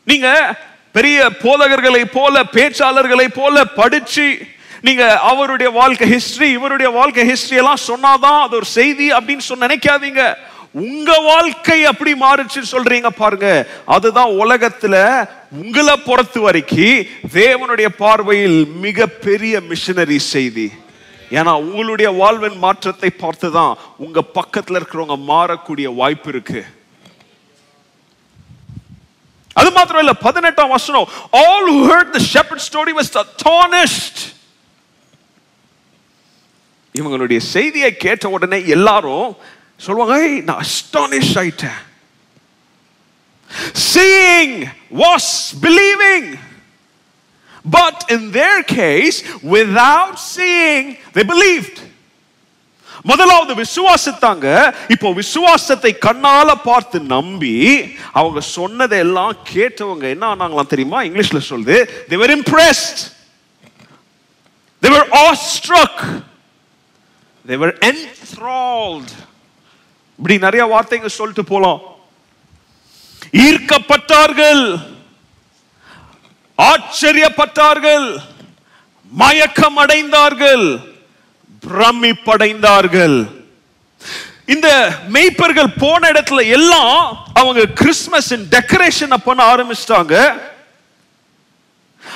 நீங்க பெரிய போதகர்களை போல பேச்சாளர்களை போல படிச்சு நீங்க அவருடைய வாழ்க்கை ஹிஸ்டரி இவருடைய வாழ்க்கை ஹிஸ்டரி எல்லாம் சொன்னாதான் அது ஒரு செய்தி அப்படின்னு சொன்ன நினைக்காதீங்க. உங்க வாழ்க்கை அப்படி மாறுச்சுன்னு சொல்றீங்க பாருங்க. அதுதான் உலகத்துல உங்களை பொறுத்த வரைக்கும் தேவனுடைய பார்வையில் மிக பெரிய மிஷனரி செய்தி. ஏன்னா உங்களுடைய வாழ்வின் மாற்றத்தை பார்த்து தான் உங்க பக்கத்துல இருக்கிறவங்க மாறக்கூடிய வாய்ப்பு இருக்கு. அது மாத்திரம் இல்ல பதினெட்டாம் வசனம் all who heard the shepherd story was இவங்களுடைய செய்தியை கேட்ட உடனே எல்லாரும் சொல்லுவாங்க "ஏய், நான் அஸ்டானிஷ் ஆயிட்டேன். Was believing but in their case without seeing they believed. முதலாவது விசுவாசித்தாங்க இப்போ விசுவாசத்தை கண்ணால பார்த்து நம்பி அவங்க சொன்னதை எல்லாம் கேட்டவங்க என்ன ஆனாங்களாம் தெரியுமா? இங்கிலீஷ்ல சொல்லுது they were impressed. They were awestruck. They were enthralled. இப்படி நிறைய வார்த்தைங்க சொல்லிட்டு போலாம். ஈர்க்கப்பட்டார்கள். ஆச்சரியப்பட்டார்கள் மயக்கம் அடைந்தார்கள் பிரமிப்படைந்தார்கள். இந்த மெய்ப்பர்கள் போன இடத்துல எல்லாம் அவங்க கிறிஸ்துமஸ் டெக்கரேஷன் பண்ண ஆரம்பிச்சிட்டாங்க.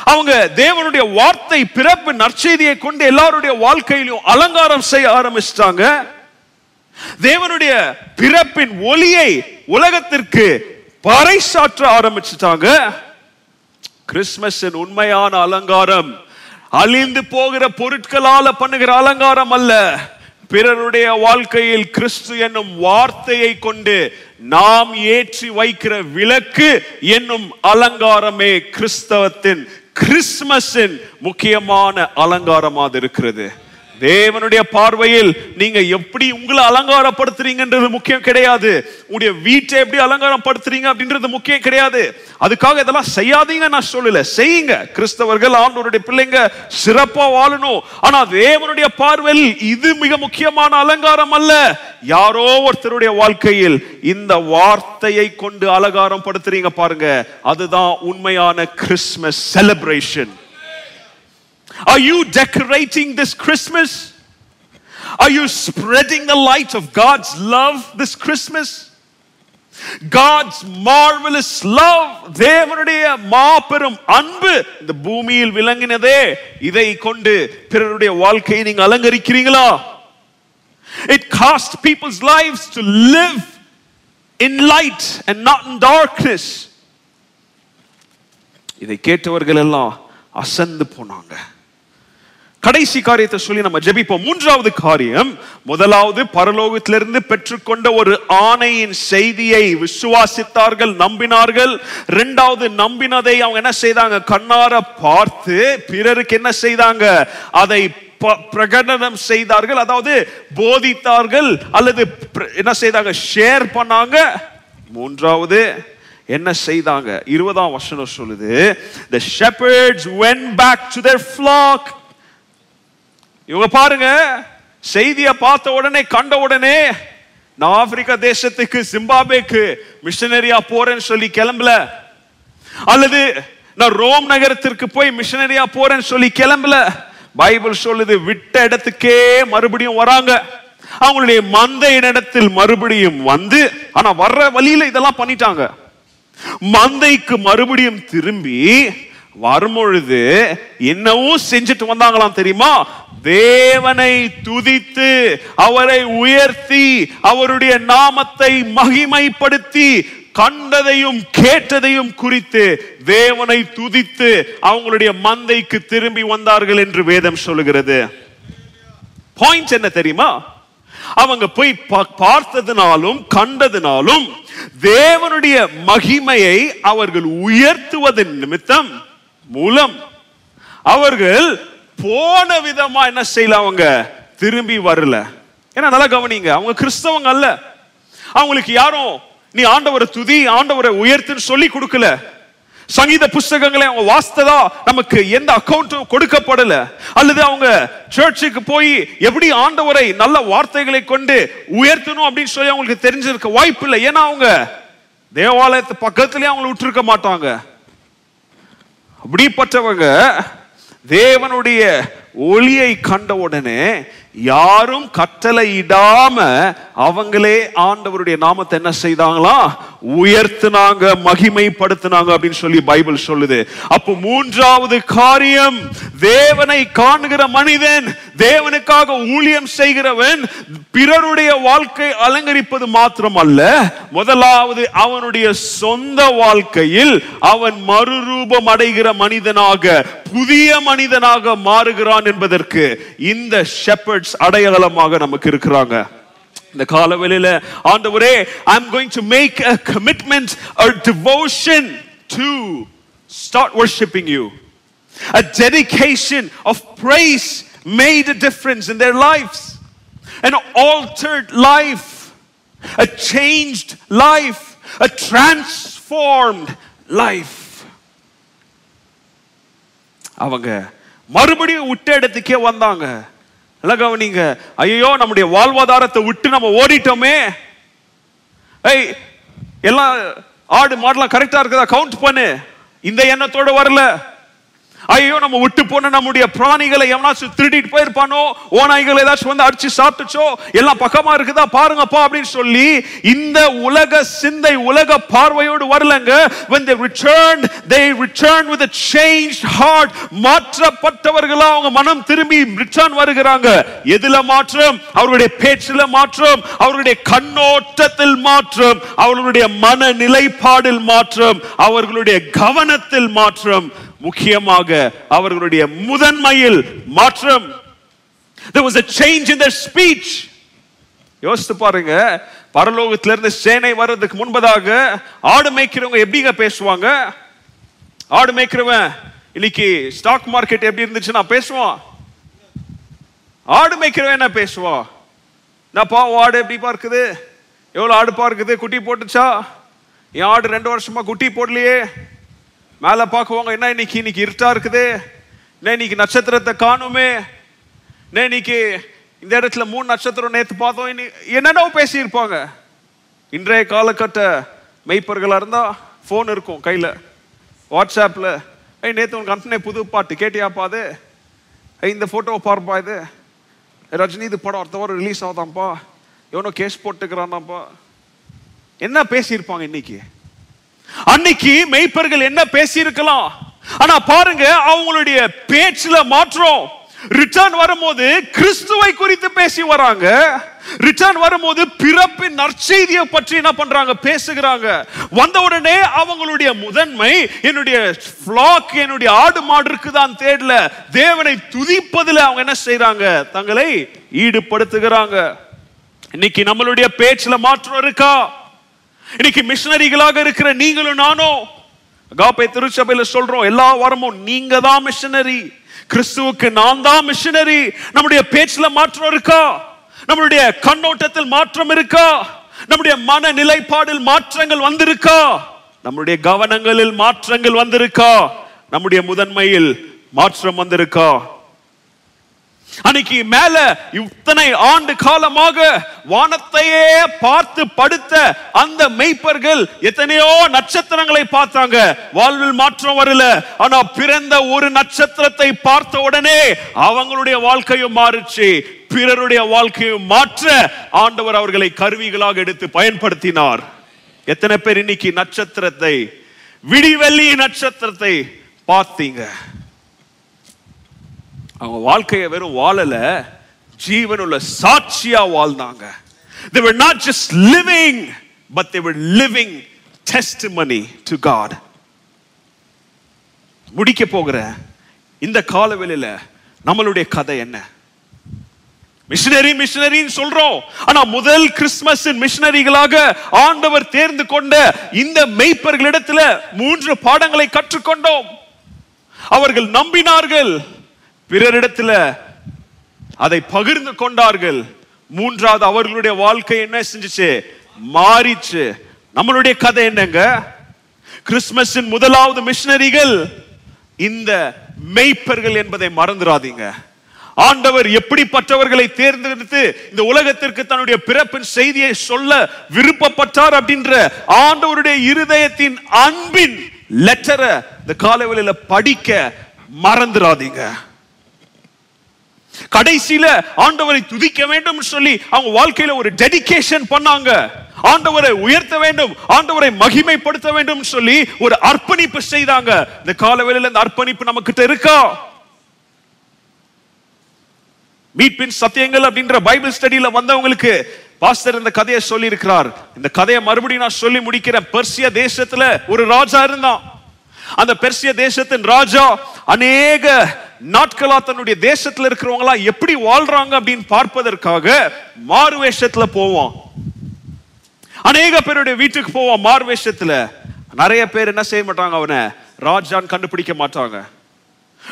அவங்க தேவனுடைய வார்த்தை பிறப்பு நற்செய்தியை கொண்டு எல்லாருடைய வாழ்க்கையிலும் அலங்காரம் செய்ய ஆரம்பிச்சிட்டாங்க. தேவனுடைய பிறப்பின் ஒளியை உலகத்திற்கு பறைசாற்ற ஆரம்பிச்சிட்டாங்க. கிறிஸ்மஸின் உண்மையான அலங்காரம் அழிந்து போகிற பொருட்களால பண்ணுகிற அலங்காரம் அல்ல. பிறருடைய வாழ்க்கையில் கிறிஸ்து என்னும் வார்த்தையை கொண்டு நாம் ஏற்றி வைக்கிற விளக்கு என்னும் அலங்காரமே கிறிஸ்தவத்தின் கிறிஸ்மஸின் முக்கியமான அலங்காரமாக இருக்கிறது. தேவனுடைய பார்வையில் நீங்க எப்படி உங்களை அலங்காரப்படுத்துறீங்கன்றது முக்கியம் கிடையாது. உங்களுடைய வீட்டை எப்படி அலங்காரப்படுத்துறீங்க அப்படின்றது முக்கியம் கிடையாது. அதுக்காக இதெல்லாம் செய்யாதீங்க நான் சொல்லல. செய்யுங்க. கிறிஸ்தவர்கள் ஆண்டோருடைய பிள்ளைங்க சிறப்பா வாழணும். ஆனா தேவனுடைய பார்வையில் இது மிக முக்கியமான அலங்காரம் அல்ல. யாரோ ஒருத்தருடைய வாழ்க்கையில் இந்த வார்த்தையை கொண்டு அலங்காரம் படுத்துறீங்க பாருங்க. அதுதான் உண்மையான Christmas celebration Are you decorating this Christmas? Are you spreading the light of God's love this Christmas? God's marvellous love தேவனுடைய மாபெரும் அன்பு இந்த பூமியில் விளங்கினதே இதை கொண்டு பிறருடைய வாழ்க்கையை நீங்க அலங்கரிக்கிறீங்களா it cast people's life to live in light and not in darkness இதை கேட்டவர்கள் எல்லாம் அசந்து போனாங்க கடைசி காரியத்தை சொல்லி நம்ம ஜெபிப்போம். மூன்றாவது காரியம் முதலாவது பரலோகத்திலிருந்து பெற்றுக்கொண்ட ஒரு ஆணையின் செய்தியை விசுவாசித்தார்கள் நம்பினார்கள். இரண்டாவது நம்பினதை அவங்க என்ன செய்தாங்க? கண்ணார பார்த்து பிறருக்கு என்ன செய்தாங்க? அதை ப- பிரகடனம் செய்தார்கள் அதாவது போதித்தார்கள் அல்லது என்ன செய்தாங்க? ஷேர் பண்ணாங்க. மூன்றாவது என்ன செய்தாங்க? இருபதாம் வசனம் சொல்லுது the shepherds went back to their flock இவங்க பாருங்க செய்தியை பார்த்த உடனே கண்ட உடனே நான் ஆப்பிரிக்கா தேசத்துக்கு சிம்பாபேக்கு மிஷனரியா போறேன்னு சொல்லி கிளம்பல. அல்லது நான் ரோம் நகரத்திற்கு போய் மிஷனரியா போறேன்னு சொல்லி கிளம்பல. பைபிள் சொல்லுது விட்ட இடத்துக்கே மறுபடியும் வராங்க. அவங்களுடைய மந்தை இடத்தில் மறுபடியும் வந்து ஆனா வர்ற வழியில இதெல்லாம் பண்ணிட்டாங்க. மந்தைக்கு மறுபடியும் திரும்பி வரும்பொழுது என்னவும் செஞ்சுட்டு வந்தாங்களாம் தெரியுமா? தேவனை துதித்து அவரை உயர்த்தி அவருடைய நாமத்தை மகிமைப்படுத்தி கண்டதையும் கேட்டதையும் குறித்து தேவனை துதித்து அவங்களுடைய மந்தைக்கு திரும்பி வந்தார்கள் என்று வேதம் சொல்லுகிறது. பாயிண்ட் என்ன தெரியுமா? அவங்க போய் பா- பார்த்ததினாலும் கண்டதினாலும் தேவனுடைய மகிமையை அவர்கள் உயர்த்துவதன் நிமித்தம் மூலம் அவர்கள் போன விதமா என்ன செய்யல அவங்க? திரும்பி வரல. ஏன்னா நல்லா கவனிங்க. அவங்க கிறிஸ்தவங்க அல்ல. அவங்களுக்கு யாரும் நீ ஆண்டவரை துதி ஆண்டவரை உயர்த்துன்னு சொல்லி கொடுக்கல. சங்கீத புஸ்தகங்களை அவங்க வாசித்ததா நமக்கு எந்த அக்கௌண்ட்டும் கொடுக்கப்படல. அல்லது அவங்க சர்ச்சுக்கு போய் எப்படி ஆண்டவரை நல்ல வார்த்தைகளை கொண்டு உயர்த்தணும் அப்படின்னு சொல்லி அவங்களுக்கு தெரிஞ்சிருக்க வாய்ப்பு இல்லை. ஏன்னா அவங்க தேவாலயத்து பக்கத்துலேயே அவங்களை விட்டுருக்க மாட்டாங்க. அப்படிப்பட்டவங்க தேவனுடைய ஒளியை கண்ட உடனே யாரும் கட்டளையிடாம அவங்களே ஆண்டவருடைய நாமத்தை என்ன செய்தாங்களா? உயர்த்தினாங்க மகிமைப்படுத்தினாங்க அப்படின்னு சொல்லி பைபிள் சொல்லுது. அப்போ மூன்றாவது காரியம் தேவனை காணுகிற மனிதன் தேவனுக்காக ஊழியம் செய்கிறவன் பிறருடைய வாழ்க்கை அலங்கரிப்பது மாத்திரம் அல்ல முதலாவது அவனுடைய சொந்த வாழ்க்கையில் அவன் மறுரூபம் அடைகிற மனிதனாக புதிய மனிதனாக மாறுகிறான் என்பதற்கு இந்த ஷெப்பர்ட்ஸ் அடையாளமாக நமக்கு இருக்கிறாங்க இந்த காலவெளியில ஆண்டவரே I am going to make a commitment a devotion to start worshiping you a dedication of praise made a difference in their lives an altered life a changed life a transformed life அவங்க மறுபடியும் விட்ட இடத்துக்கே வந்தாங்க. நல்லா நீங்க ஐயோ நம்முடைய வாழ்வாதாரத்தை விட்டு நம்ம ஓடிட்டோமே. ஏய் எல்லாம் ஆடு மாடெல்லாம் கரெக்டாக இருக்குதா? கவுண்ட் பண்ணு. இந்த எண்ணத்தோடு வரல. ஐயோ நம்ம விட்டு போன நம்முடைய பிராணிகளை எவனாச்சும் திருடிட்டு போயிருப்பானோ? ஓநாய்கள் ஏதாச்சும் வந்து அடிச்சு சாப்பிட்டுச்சோ? எல்லாம் பக்கமா இருக்குதா? பாருங்கப்பா அப்படின்னு சொல்லி இந்த உலக சிந்தை உலக பார்வையோடு வரலங்க. When they returned they returned with a changed heart. மாற்றப்பட்டவர்களா அவங்க மனம் திரும்பி ரிட்டர்ன் வருகிறாங்க. எதுல மாற்றம்? அவர்களுடைய பேச்சில மாற்றம். அவர்களுடைய கண்ணோட்டத்தில் மாற்றம். அவர்களுடைய மன நிலைப்பாடில் மாற்றம். அவர்களுடைய கவனத்தில் மாற்றம். முக்கியமாக அவர்களுடைய முதன்மையில் மாற்றம். There was a change in their speech. யோசித்து பாருங்க. பரலோகத்துல இருந்து சேனை வர்றதுக்கு முன்பதாக ஆடு மேய்க்கிறவங்க எப்படிங்க பேசுவாங்க? ஆடு மேய்க்கிறவன் இன்னைக்கு ஸ்டாக் மார்க்கெட் எப்படி இருந்துச்சுன்னா பேசுவான். ஆடு மேய்க்கிறவன் என்ன பேசுவான்? நான் பாவம் ஆடு எப்படி பார்க்குது? எவ்வளவு ஆடு பார்க்குது? குட்டி போட்டுச்சா? என் ஆடு ரெண்டு வருஷமா குட்டி போடலையே. மேலே பார்க்குவாங்க என்ன இன்னைக்கு? இன்னைக்கு இருட்டா இருக்குது? என்ன இன்னைக்கு நட்சத்திரத்தை காணுமே? என்ன இன்னைக்கு இந்த இடத்துல மூணு நட்சத்திரம் நேற்று பார்த்தோம்? இன்னைக்கு என்னென்னவோ பேசியிருப்பாங்க. இன்றைய காலகட்ட மெய்ப்பர்களாக இருந்தால் ஃபோன் இருக்கும் கையில். வாட்ஸ்அப்பில் ஐய் நேற்று உனக்கு அனுப்பின புது பாட்டு கேட்டியாப்பா அது? ஏய் இந்த ஃபோட்டோவை பார்ப்பா இது? ரஜினி இது படம் அடுத்த வாரம் ரிலீஸ் ஆகுதாம்ப்பா. எவனோ கேஸ் போட்டுக்கிறானாப்பா என்ன பேசியிருப்பாங்க இன்னைக்கு? அன்னைக்கு மெய்ப்பர்கள் என்ன பேசியிருக்கலாம்? ஆனா பாருங்க அவங்களுடைய பேச்சுல மாற்றம். ரிட்டர்ன் வரும்போது கிறிஸ்துவை குறித்து பேசி வராங்க. ரிட்டர்ன் வரும்போது பிறப்பின் நற்செய்தியை பற்றி என்ன பண்றாங்க? பேசுகிறாங்க. வந்த உடனே அவங்களுடைய முதன்மை என்னுடைய ஃபிளாக் என்னுடைய ஆடு மாடு இருக்குதான் தேடல. தேவனை துதிப்பதில் அவங்க என்ன செய்றாங்க? தங்களை ஈடுபடுத்துகிறாங்க. இன்னைக்கு நம்மளுடைய பேச்சுல மாற்றம் இருக்கா? இன்னைக்கு மிஷனரிகளாக இருக்கிற நீங்களும் நானும் அகாப்பை திருச்சபையில சொல்றோம் எல்லா வாரமும் நீங்க தான் மிஷனரி கிறிஸ்துவுக்கு நான் தான் மிஷனரி நம்முடைய பேச்சுல மாற்றம் இருக்கா? நம்மளுடைய கண்ணோட்டத்தில் மாற்றம் இருக்கா? நம்முடைய மன நிலைப்பாடில் மாற்றங்கள் வந்திருக்கா? நம்முடைய கவனங்களில் மாற்றங்கள் வந்திருக்கா? நம்முடைய முதன்மையில் மாற்றம் வந்திருக்கா? அன்னைக்கு மேல இத்தனை ஆண்டு காலமாக வானத்தையே பார்த்து படுத்த அந்த மெய்ப்பர்கள் எத்தனையோ நட்சத்திரங்களை பார்த்தாங்க. வாழ்வில் மாற்றம் வரல. ஆனா பிறந்த ஒரு நட்சத்திரத்தை பார்த்த உடனே அவங்களுடைய வாழ்க்கையும் மாறுச்சு. பிறருடைய வாழ்க்கையும் மாற்ற ஆண்டவர் அவர்களை கருவிகளாக எடுத்து பயன்படுத்தினார். எத்தனை பேர் இன்னைக்கு நட்சத்திரத்தை விடிவெள்ளி நட்சத்திரத்தை பார்த்தீங்க? அவங்க வாழ்க்கையை வெறும் வாழல ஜீவனுள்ள சாட்சியா வாழ்ந்தாங்க. They were not just living but they were living testimony to God. முடிக்க போகிற இந்த காலவெளியில நம்மளுடைய கதை என்ன? மிஷனரி மிஷனரின்னு சொல்றோம். ஆனா முதல் கிறிஸ்துமஸ் மிஷனரிகளாக ஆண்டவர் தேர்ந்து கொண்ட இந்த மெய்ப்பர்களிடத்துல மூன்று பாடங்களை கற்றுக்கொண்டோம். அவர்கள் நம்பினார்கள். பிறரிடத்துல அதை பகிர்ந்து கொண்டார்கள். மூன்றாவது அவர்களுடைய வாழ்க்கை என்ன செஞ்சிச்சு? மாறிச்சு. நம்மளுடைய கதை என்னங்க? கிறிஸ்துமஸின் முதலாவது மிஷினரிகள் இந்த மெய்ப்பர்கள் என்பதை மறந்துடாதீங்க ஆண்டவர் எப்படிப்பட்டவர்களை தேர்ந்தெடுத்து இந்த உலகத்திற்கு தன்னுடைய பிறப்பின் செய்தியை சொல்ல விருப்பப்பட்டார் அப்படின்ற ஆண்டவருடைய இருதயத்தின் அன்பின் லெட்டரை இந்த காலவெளியில படிக்க மறந்துடாதீங்க கடைசியில ஆண்டவரை துதிக்க வேண்டும் சொல்லி அவங்க வாழ்க்கையில ஒரு டெடிகேஷன் பண்ணாங்க. ஆண்டவரை உயர்த்த வேண்டும் ஆண்டவரை மகிமைப்படுத்த வேண்டும் சொல்லி ஒரு அர்ப்பணிப்பு செய்தாங்க. இந்த காலவேளையில இந்த அர்ப்பணிப்பு நம்ம கிட்ட இருக்கா? மீட்பின் சத்தியங்கள் அப்படின்ற பைபிள் ஸ்டடியில வந்தவங்களுக்கு பாஸ்டர் இந்த கதையை சொல்லி இருக்கிறார் இந்த கதையை மறுபடியும் நான் சொல்லி முடிக்கிறேன். பெர்சிய தேசத்துல ஒரு ராஜா இருந்தான். அந்த பெர்சிய தேசத்தின் ராஜா அநேக நாட்களா தன்னுடைய தேசத்துல இருக்கிறவங்களா எப்படி வாழ்றாங்க அப்படின்னு பார்ப்பதற்காக மாறு வேஷத்துல போவோம் அநேக பேருடைய வீட்டுக்கு போவோம் மாறு வேஷத்துல. நிறைய பேர் என்ன செய்ய மாட்டாங்க அவனை? ராஜான்னு கண்டுபிடிக்க மாட்டாங்க.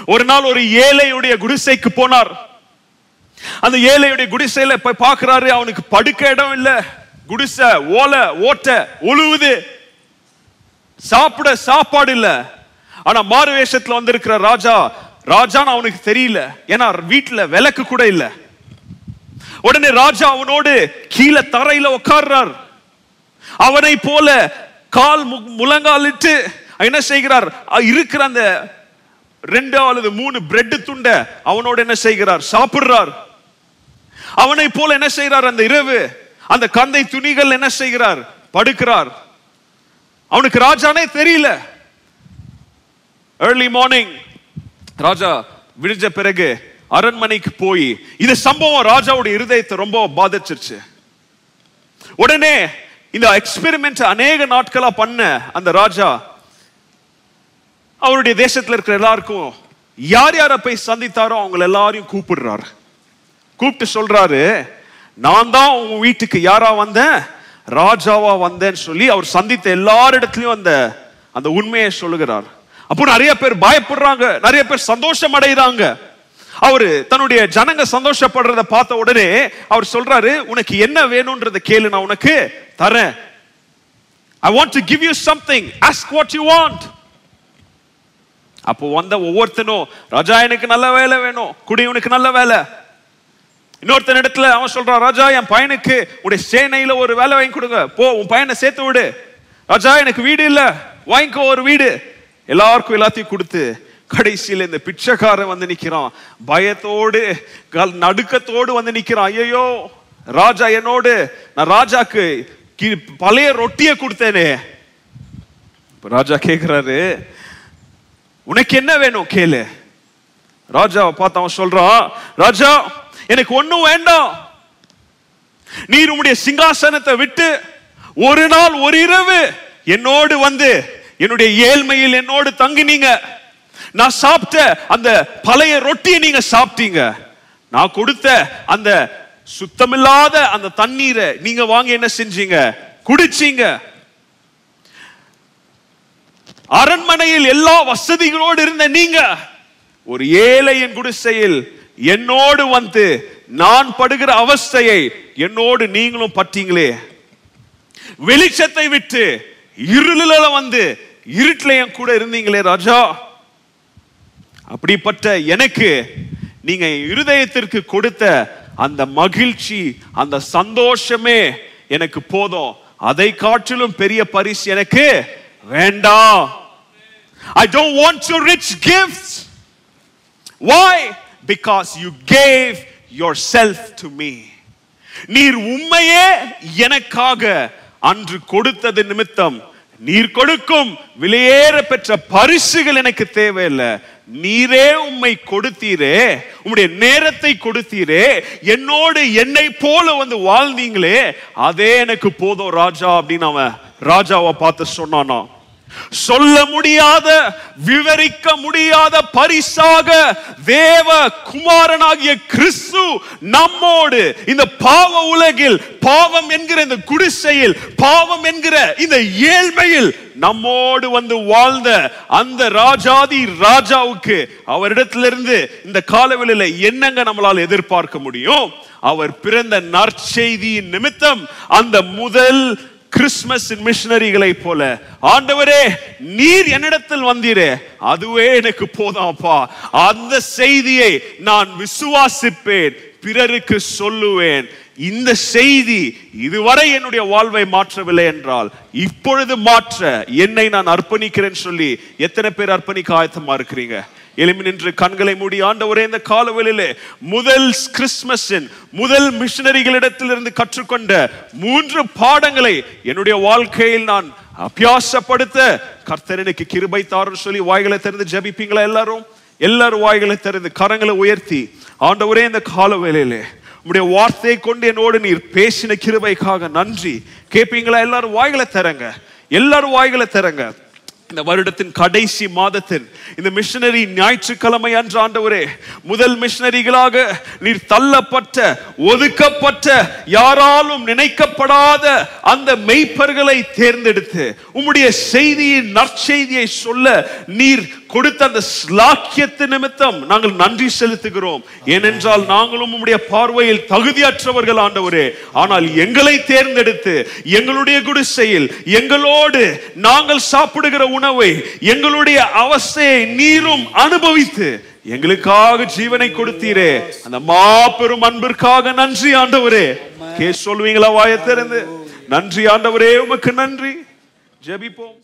ஒரு நாள் ஒரு ஏழையுடைய குடிசைக்கு போனார். அந்த ஏழையுடைய குடிசையில போய் பார்க்கிறாரு அவனுக்கு படுக்க இடம் இல்லை. குடிசை ஓலை ஓட்ட ஒழுவுது சாப்பிட சாப்பாடு இல்ல. ஆனா மாறு வேஷத்துல வந்திருக்கிற ராஜா ராஜான்னு அவனுக்கு தெரியல. ஏன்னா வீட்டுல விளக்கு கூட இல்ல. உடனே ராஜா அவனோடு கீழே தரையில உட்கார்றார் அவனை போல கால் மு- முழங்காலிட்டு என்ன செய்கிறார்? இருக்கிற அந்த ரெண்டு அல்லது மூணு பிரெட் துண்டை அவனோடு என்ன செய்கிறார்? சாப்பிடுறார். அவனை போல என்ன செய்கிறார்? அந்த இரவு அந்த கந்தை துணிகள் என்ன செய்கிறார்? படுக்கிறார். அவனுக்கு ராஜானே தெரியல. ஏர்லி மார்னிங் ராஜா விடிஞ்ச பிறகு அரண்மனைக்கு போய் இந்த சம்பவம் ராஜாவுடைய இருதயத்தை ரொம்ப பாதிச்சிருச்சு. உடனே இந்த எக்ஸ்பெரிமெண்ட் அநேக நாட்களா பண்ண அந்த ராஜா அவருடைய தேசத்தில் இருக்கிற எல்லாருக்கும் யார் யாரை போய் சந்தித்தாரோ அவங்க எல்லாரையும் கூப்பிடுறாரு. கூப்பிட்டு சொல்றாரு நான் தான் உங்க வீட்டுக்கு யாரா வந்தேன்? ராஜாவா வந்தேன்னு சொல்லி அவர் சந்தித்த எல்லாரிடத்துலயும் அந்த அந்த உண்மையை சொல்லுகிறார். அப்போ நிறைய பேர் பயப்படுறாங்க நிறைய பேர் சந்தோஷம் அடைகிறாங்க. அவரு தன்னுடைய ஜனங்க சந்தோஷப்படுறத பார்த்த உடனே அவர் சொல்றாரு உனக்கு என்ன வேணும்ன்றத கேளு நான் உனக்கு தரேன். I want to give you something ask what you want அப்போ வந்த ஒவ்வொருத்தனும் ராஜா எனக்கு நல்ல வேலை வேணும். குடி உனக்கு நல்ல வேலை. இன்னொருத்தன் இடத்துல அவன் சொல்றான் ராஜா என் பையனுக்கு உடைய சேனையில ஒரு வேலை வாங்கி கொடுங்க. போ உன் பையனை சேர்த்து விடு. ராஜா எனக்கு வீடு இல்ல. வாங்கிக்கோ ஒரு வீடு. எல்லாருக்கும் எல்லாத்தையும் கொடுத்து கடைசியில இந்த பிச்சைக்காரன் வந்து நிற்கிறான் பயத்தோடு கல் நடுக்கத்தோடு வந்து நிற்கிறான் ஐயோ ராஜா என்னோடு நான் ராஜாக்கு பழைய ரொட்டியை கொடுத்தேனே. இப்போ ராஜா கேட்குறாரு உனக்கு என்ன வேணும்? கேளு. ராஜாவை பார்த்து அவன் சொல்றான் ராஜா எனக்கு ஒண்ணும் வேண்டாம். நீர் உம்முடைய சிங்காசனத்தை விட்டு ஒரு நாள் ஒரு இரவு என்னோடு வந்து என்னுடைய ஏழ்மையில் என்னோடு தங்கினீங்க. நான் சாப்பிட்ட அந்த பழைய ரொட்டியை நீங்க சாப்பிட்டீங்க. நான் கொடுத்த அந்த சுத்தமில்லாத அந்த தண்ணீரை நீங்க வாங்கி என்ன செஞ்சீங்க? குடிச்சீங்க. அரண்மனையில் எல்லா வசதிகளோடு இருந்த நீங்க ஒரு ஏழையின் குடிசையில் என்னோடு வந்து நான் படுகிற அவஸ்தையை என்னோடு நீங்களும் பட்டீங்களே. வெளிச்சத்தை விட்டு இருளில வந்து இருட்டில் என் கூட இருந்தீங்களே ராஜா. அப்படிப்பட்ட எனக்கு நீங்க இருதயத்திற்கு கொடுத்த அந்த மகிழ்ச்சி அந்த சந்தோஷமே எனக்கு போதும். அதை காட்டிலும் பெரிய பரிசு எனக்கு வேண்டாம். I don't want to rich gift why because you gave yourself to me நீர் உண்மையே எனக்காக அன்று கொடுத்தது நிமித்தம் நீர் கொடுக்கும் விலையேற பெற்ற பரிசுகள் எனக்கு தேவையில்லை. நீரே உண்மை கொடுத்தீரே உம்முடைய நேரத்தை கொடுத்தீரே என்னோடு என்னை போல வந்து வாழ்ந்தீங்களே அதே எனக்கு போதும் ராஜா அப்படின்னு அவன் ராஜாவை பார்த்து சொன்னானா சொல்ல முடியாத விவரிக்க முடியாத பரிசாக தேவ குமாரனாகிய கிறிஸ்து நம்மோடு இந்த பாவ உலகில் பாவம் என்கிற இந்த குடிசையில் பாவம் என்கிற இந்த ஏழ்மையில் நம்மோடு வந்து வாழ்ந்த அந்த ராஜாதி ராஜாவுக்கு அவரிடத்திலிருந்து இந்த காலவெளியில என்னங்க நம்மளால் எதிர்பார்க்க முடியும்? அவர் பிறந்த நற்செய்தியின் நிமித்தம் அந்த முதல் கிறிஸ்மஸ் மிஷனரிகளை போல. ஆண்டவரே நீர் என்னிடத்தில் வந்தீரே. அதுவே எனக்கு போதாப்பா. அந்த செய்தியை நான் விசுவாசிப்பேன். பிறருக்கு சொல்லுவேன். இந்த செய்தி இதுவரை என்னுடைய வாழ்வை மாற்றவில்லை என்றால் இப்பொழுது மாற்ற என்னை நான் அர்ப்பணிக்கிறேன் சொல்லி எத்தனை பேர் அர்ப்பணிக்க ஆயத்தமா இருக்கிறீங்க? எளிமை நின்று கண்களை மூடி ஆண்டவரே இந்த காலவெளியிலே முதல் கிறிஸ்மஸின் முதல் மிஷினரிகளிடத்திலிருந்து கற்றுக்கொண்ட மூன்று பாடங்களை என்னுடைய வாழ்க்கையில் நான் அபியாசப்படுத்த கர்த்தரனுக்கு கிருபை தாருன்னு சொல்லி வாய்களை திறந்து ஜபிப்பீங்களா எல்லாரும்? எல்லாரும் வாய்களை திறந்து கரங்களை உயர்த்தி ஆண்டவரே இந்த காலவேளையிலே உடைய வார்த்தையை கொண்டு என்னோடு நீர் பேசின கிருபைக்காக நன்றி. கேட்பீங்களா எல்லாரும் வாய்களை தரங்க எல்லாரும் வாய்களை தரங்க இந்த வருடத்தின் கடைசி மாதத்தில் இந்த மிஷனரி ஞாயிற்றுக்கிழமை அன்று ஆண்டவரே முதல் மிஷனரிகளாக நீர் தள்ளப்பட்ட ஒதுக்கப்பட்ட யாராலும் நினைக்கப்படாத அந்த மெய்ப்பர்களை தேர்ந்தெடுத்து உம்முடைய செய்தியின் நற்செய்தியை சொல்ல நீர் கொடுத்த அந்த ஸ்லாக்கியத்து நிமித்தம் நாங்கள் நன்றி செலுத்துகிறோம். ஏனென்றால் நாங்களும் உம்முடைய பார்வையில் தகுதியற்றவர்கள் ஆண்டவரே. ஆனால் எங்களை தேர்ந்தெடுத்து எங்களுடைய குடிசையில் எங்களோடு நாங்கள் சாப்பிடுகிற உணவை எங்களுடைய அவஸ்தையை நீரும் அனுபவித்து எங்களுக்காக ஜீவனை கொடுத்தீரே. அந்த மாபெரும் அன்பிற்காக நன்றி ஆண்டவரே. கே சொல்வீங்களா வாயை திறந்து? நன்றி ஆண்டவரே உமக்கு நன்றி. ஜெபிப்போம்.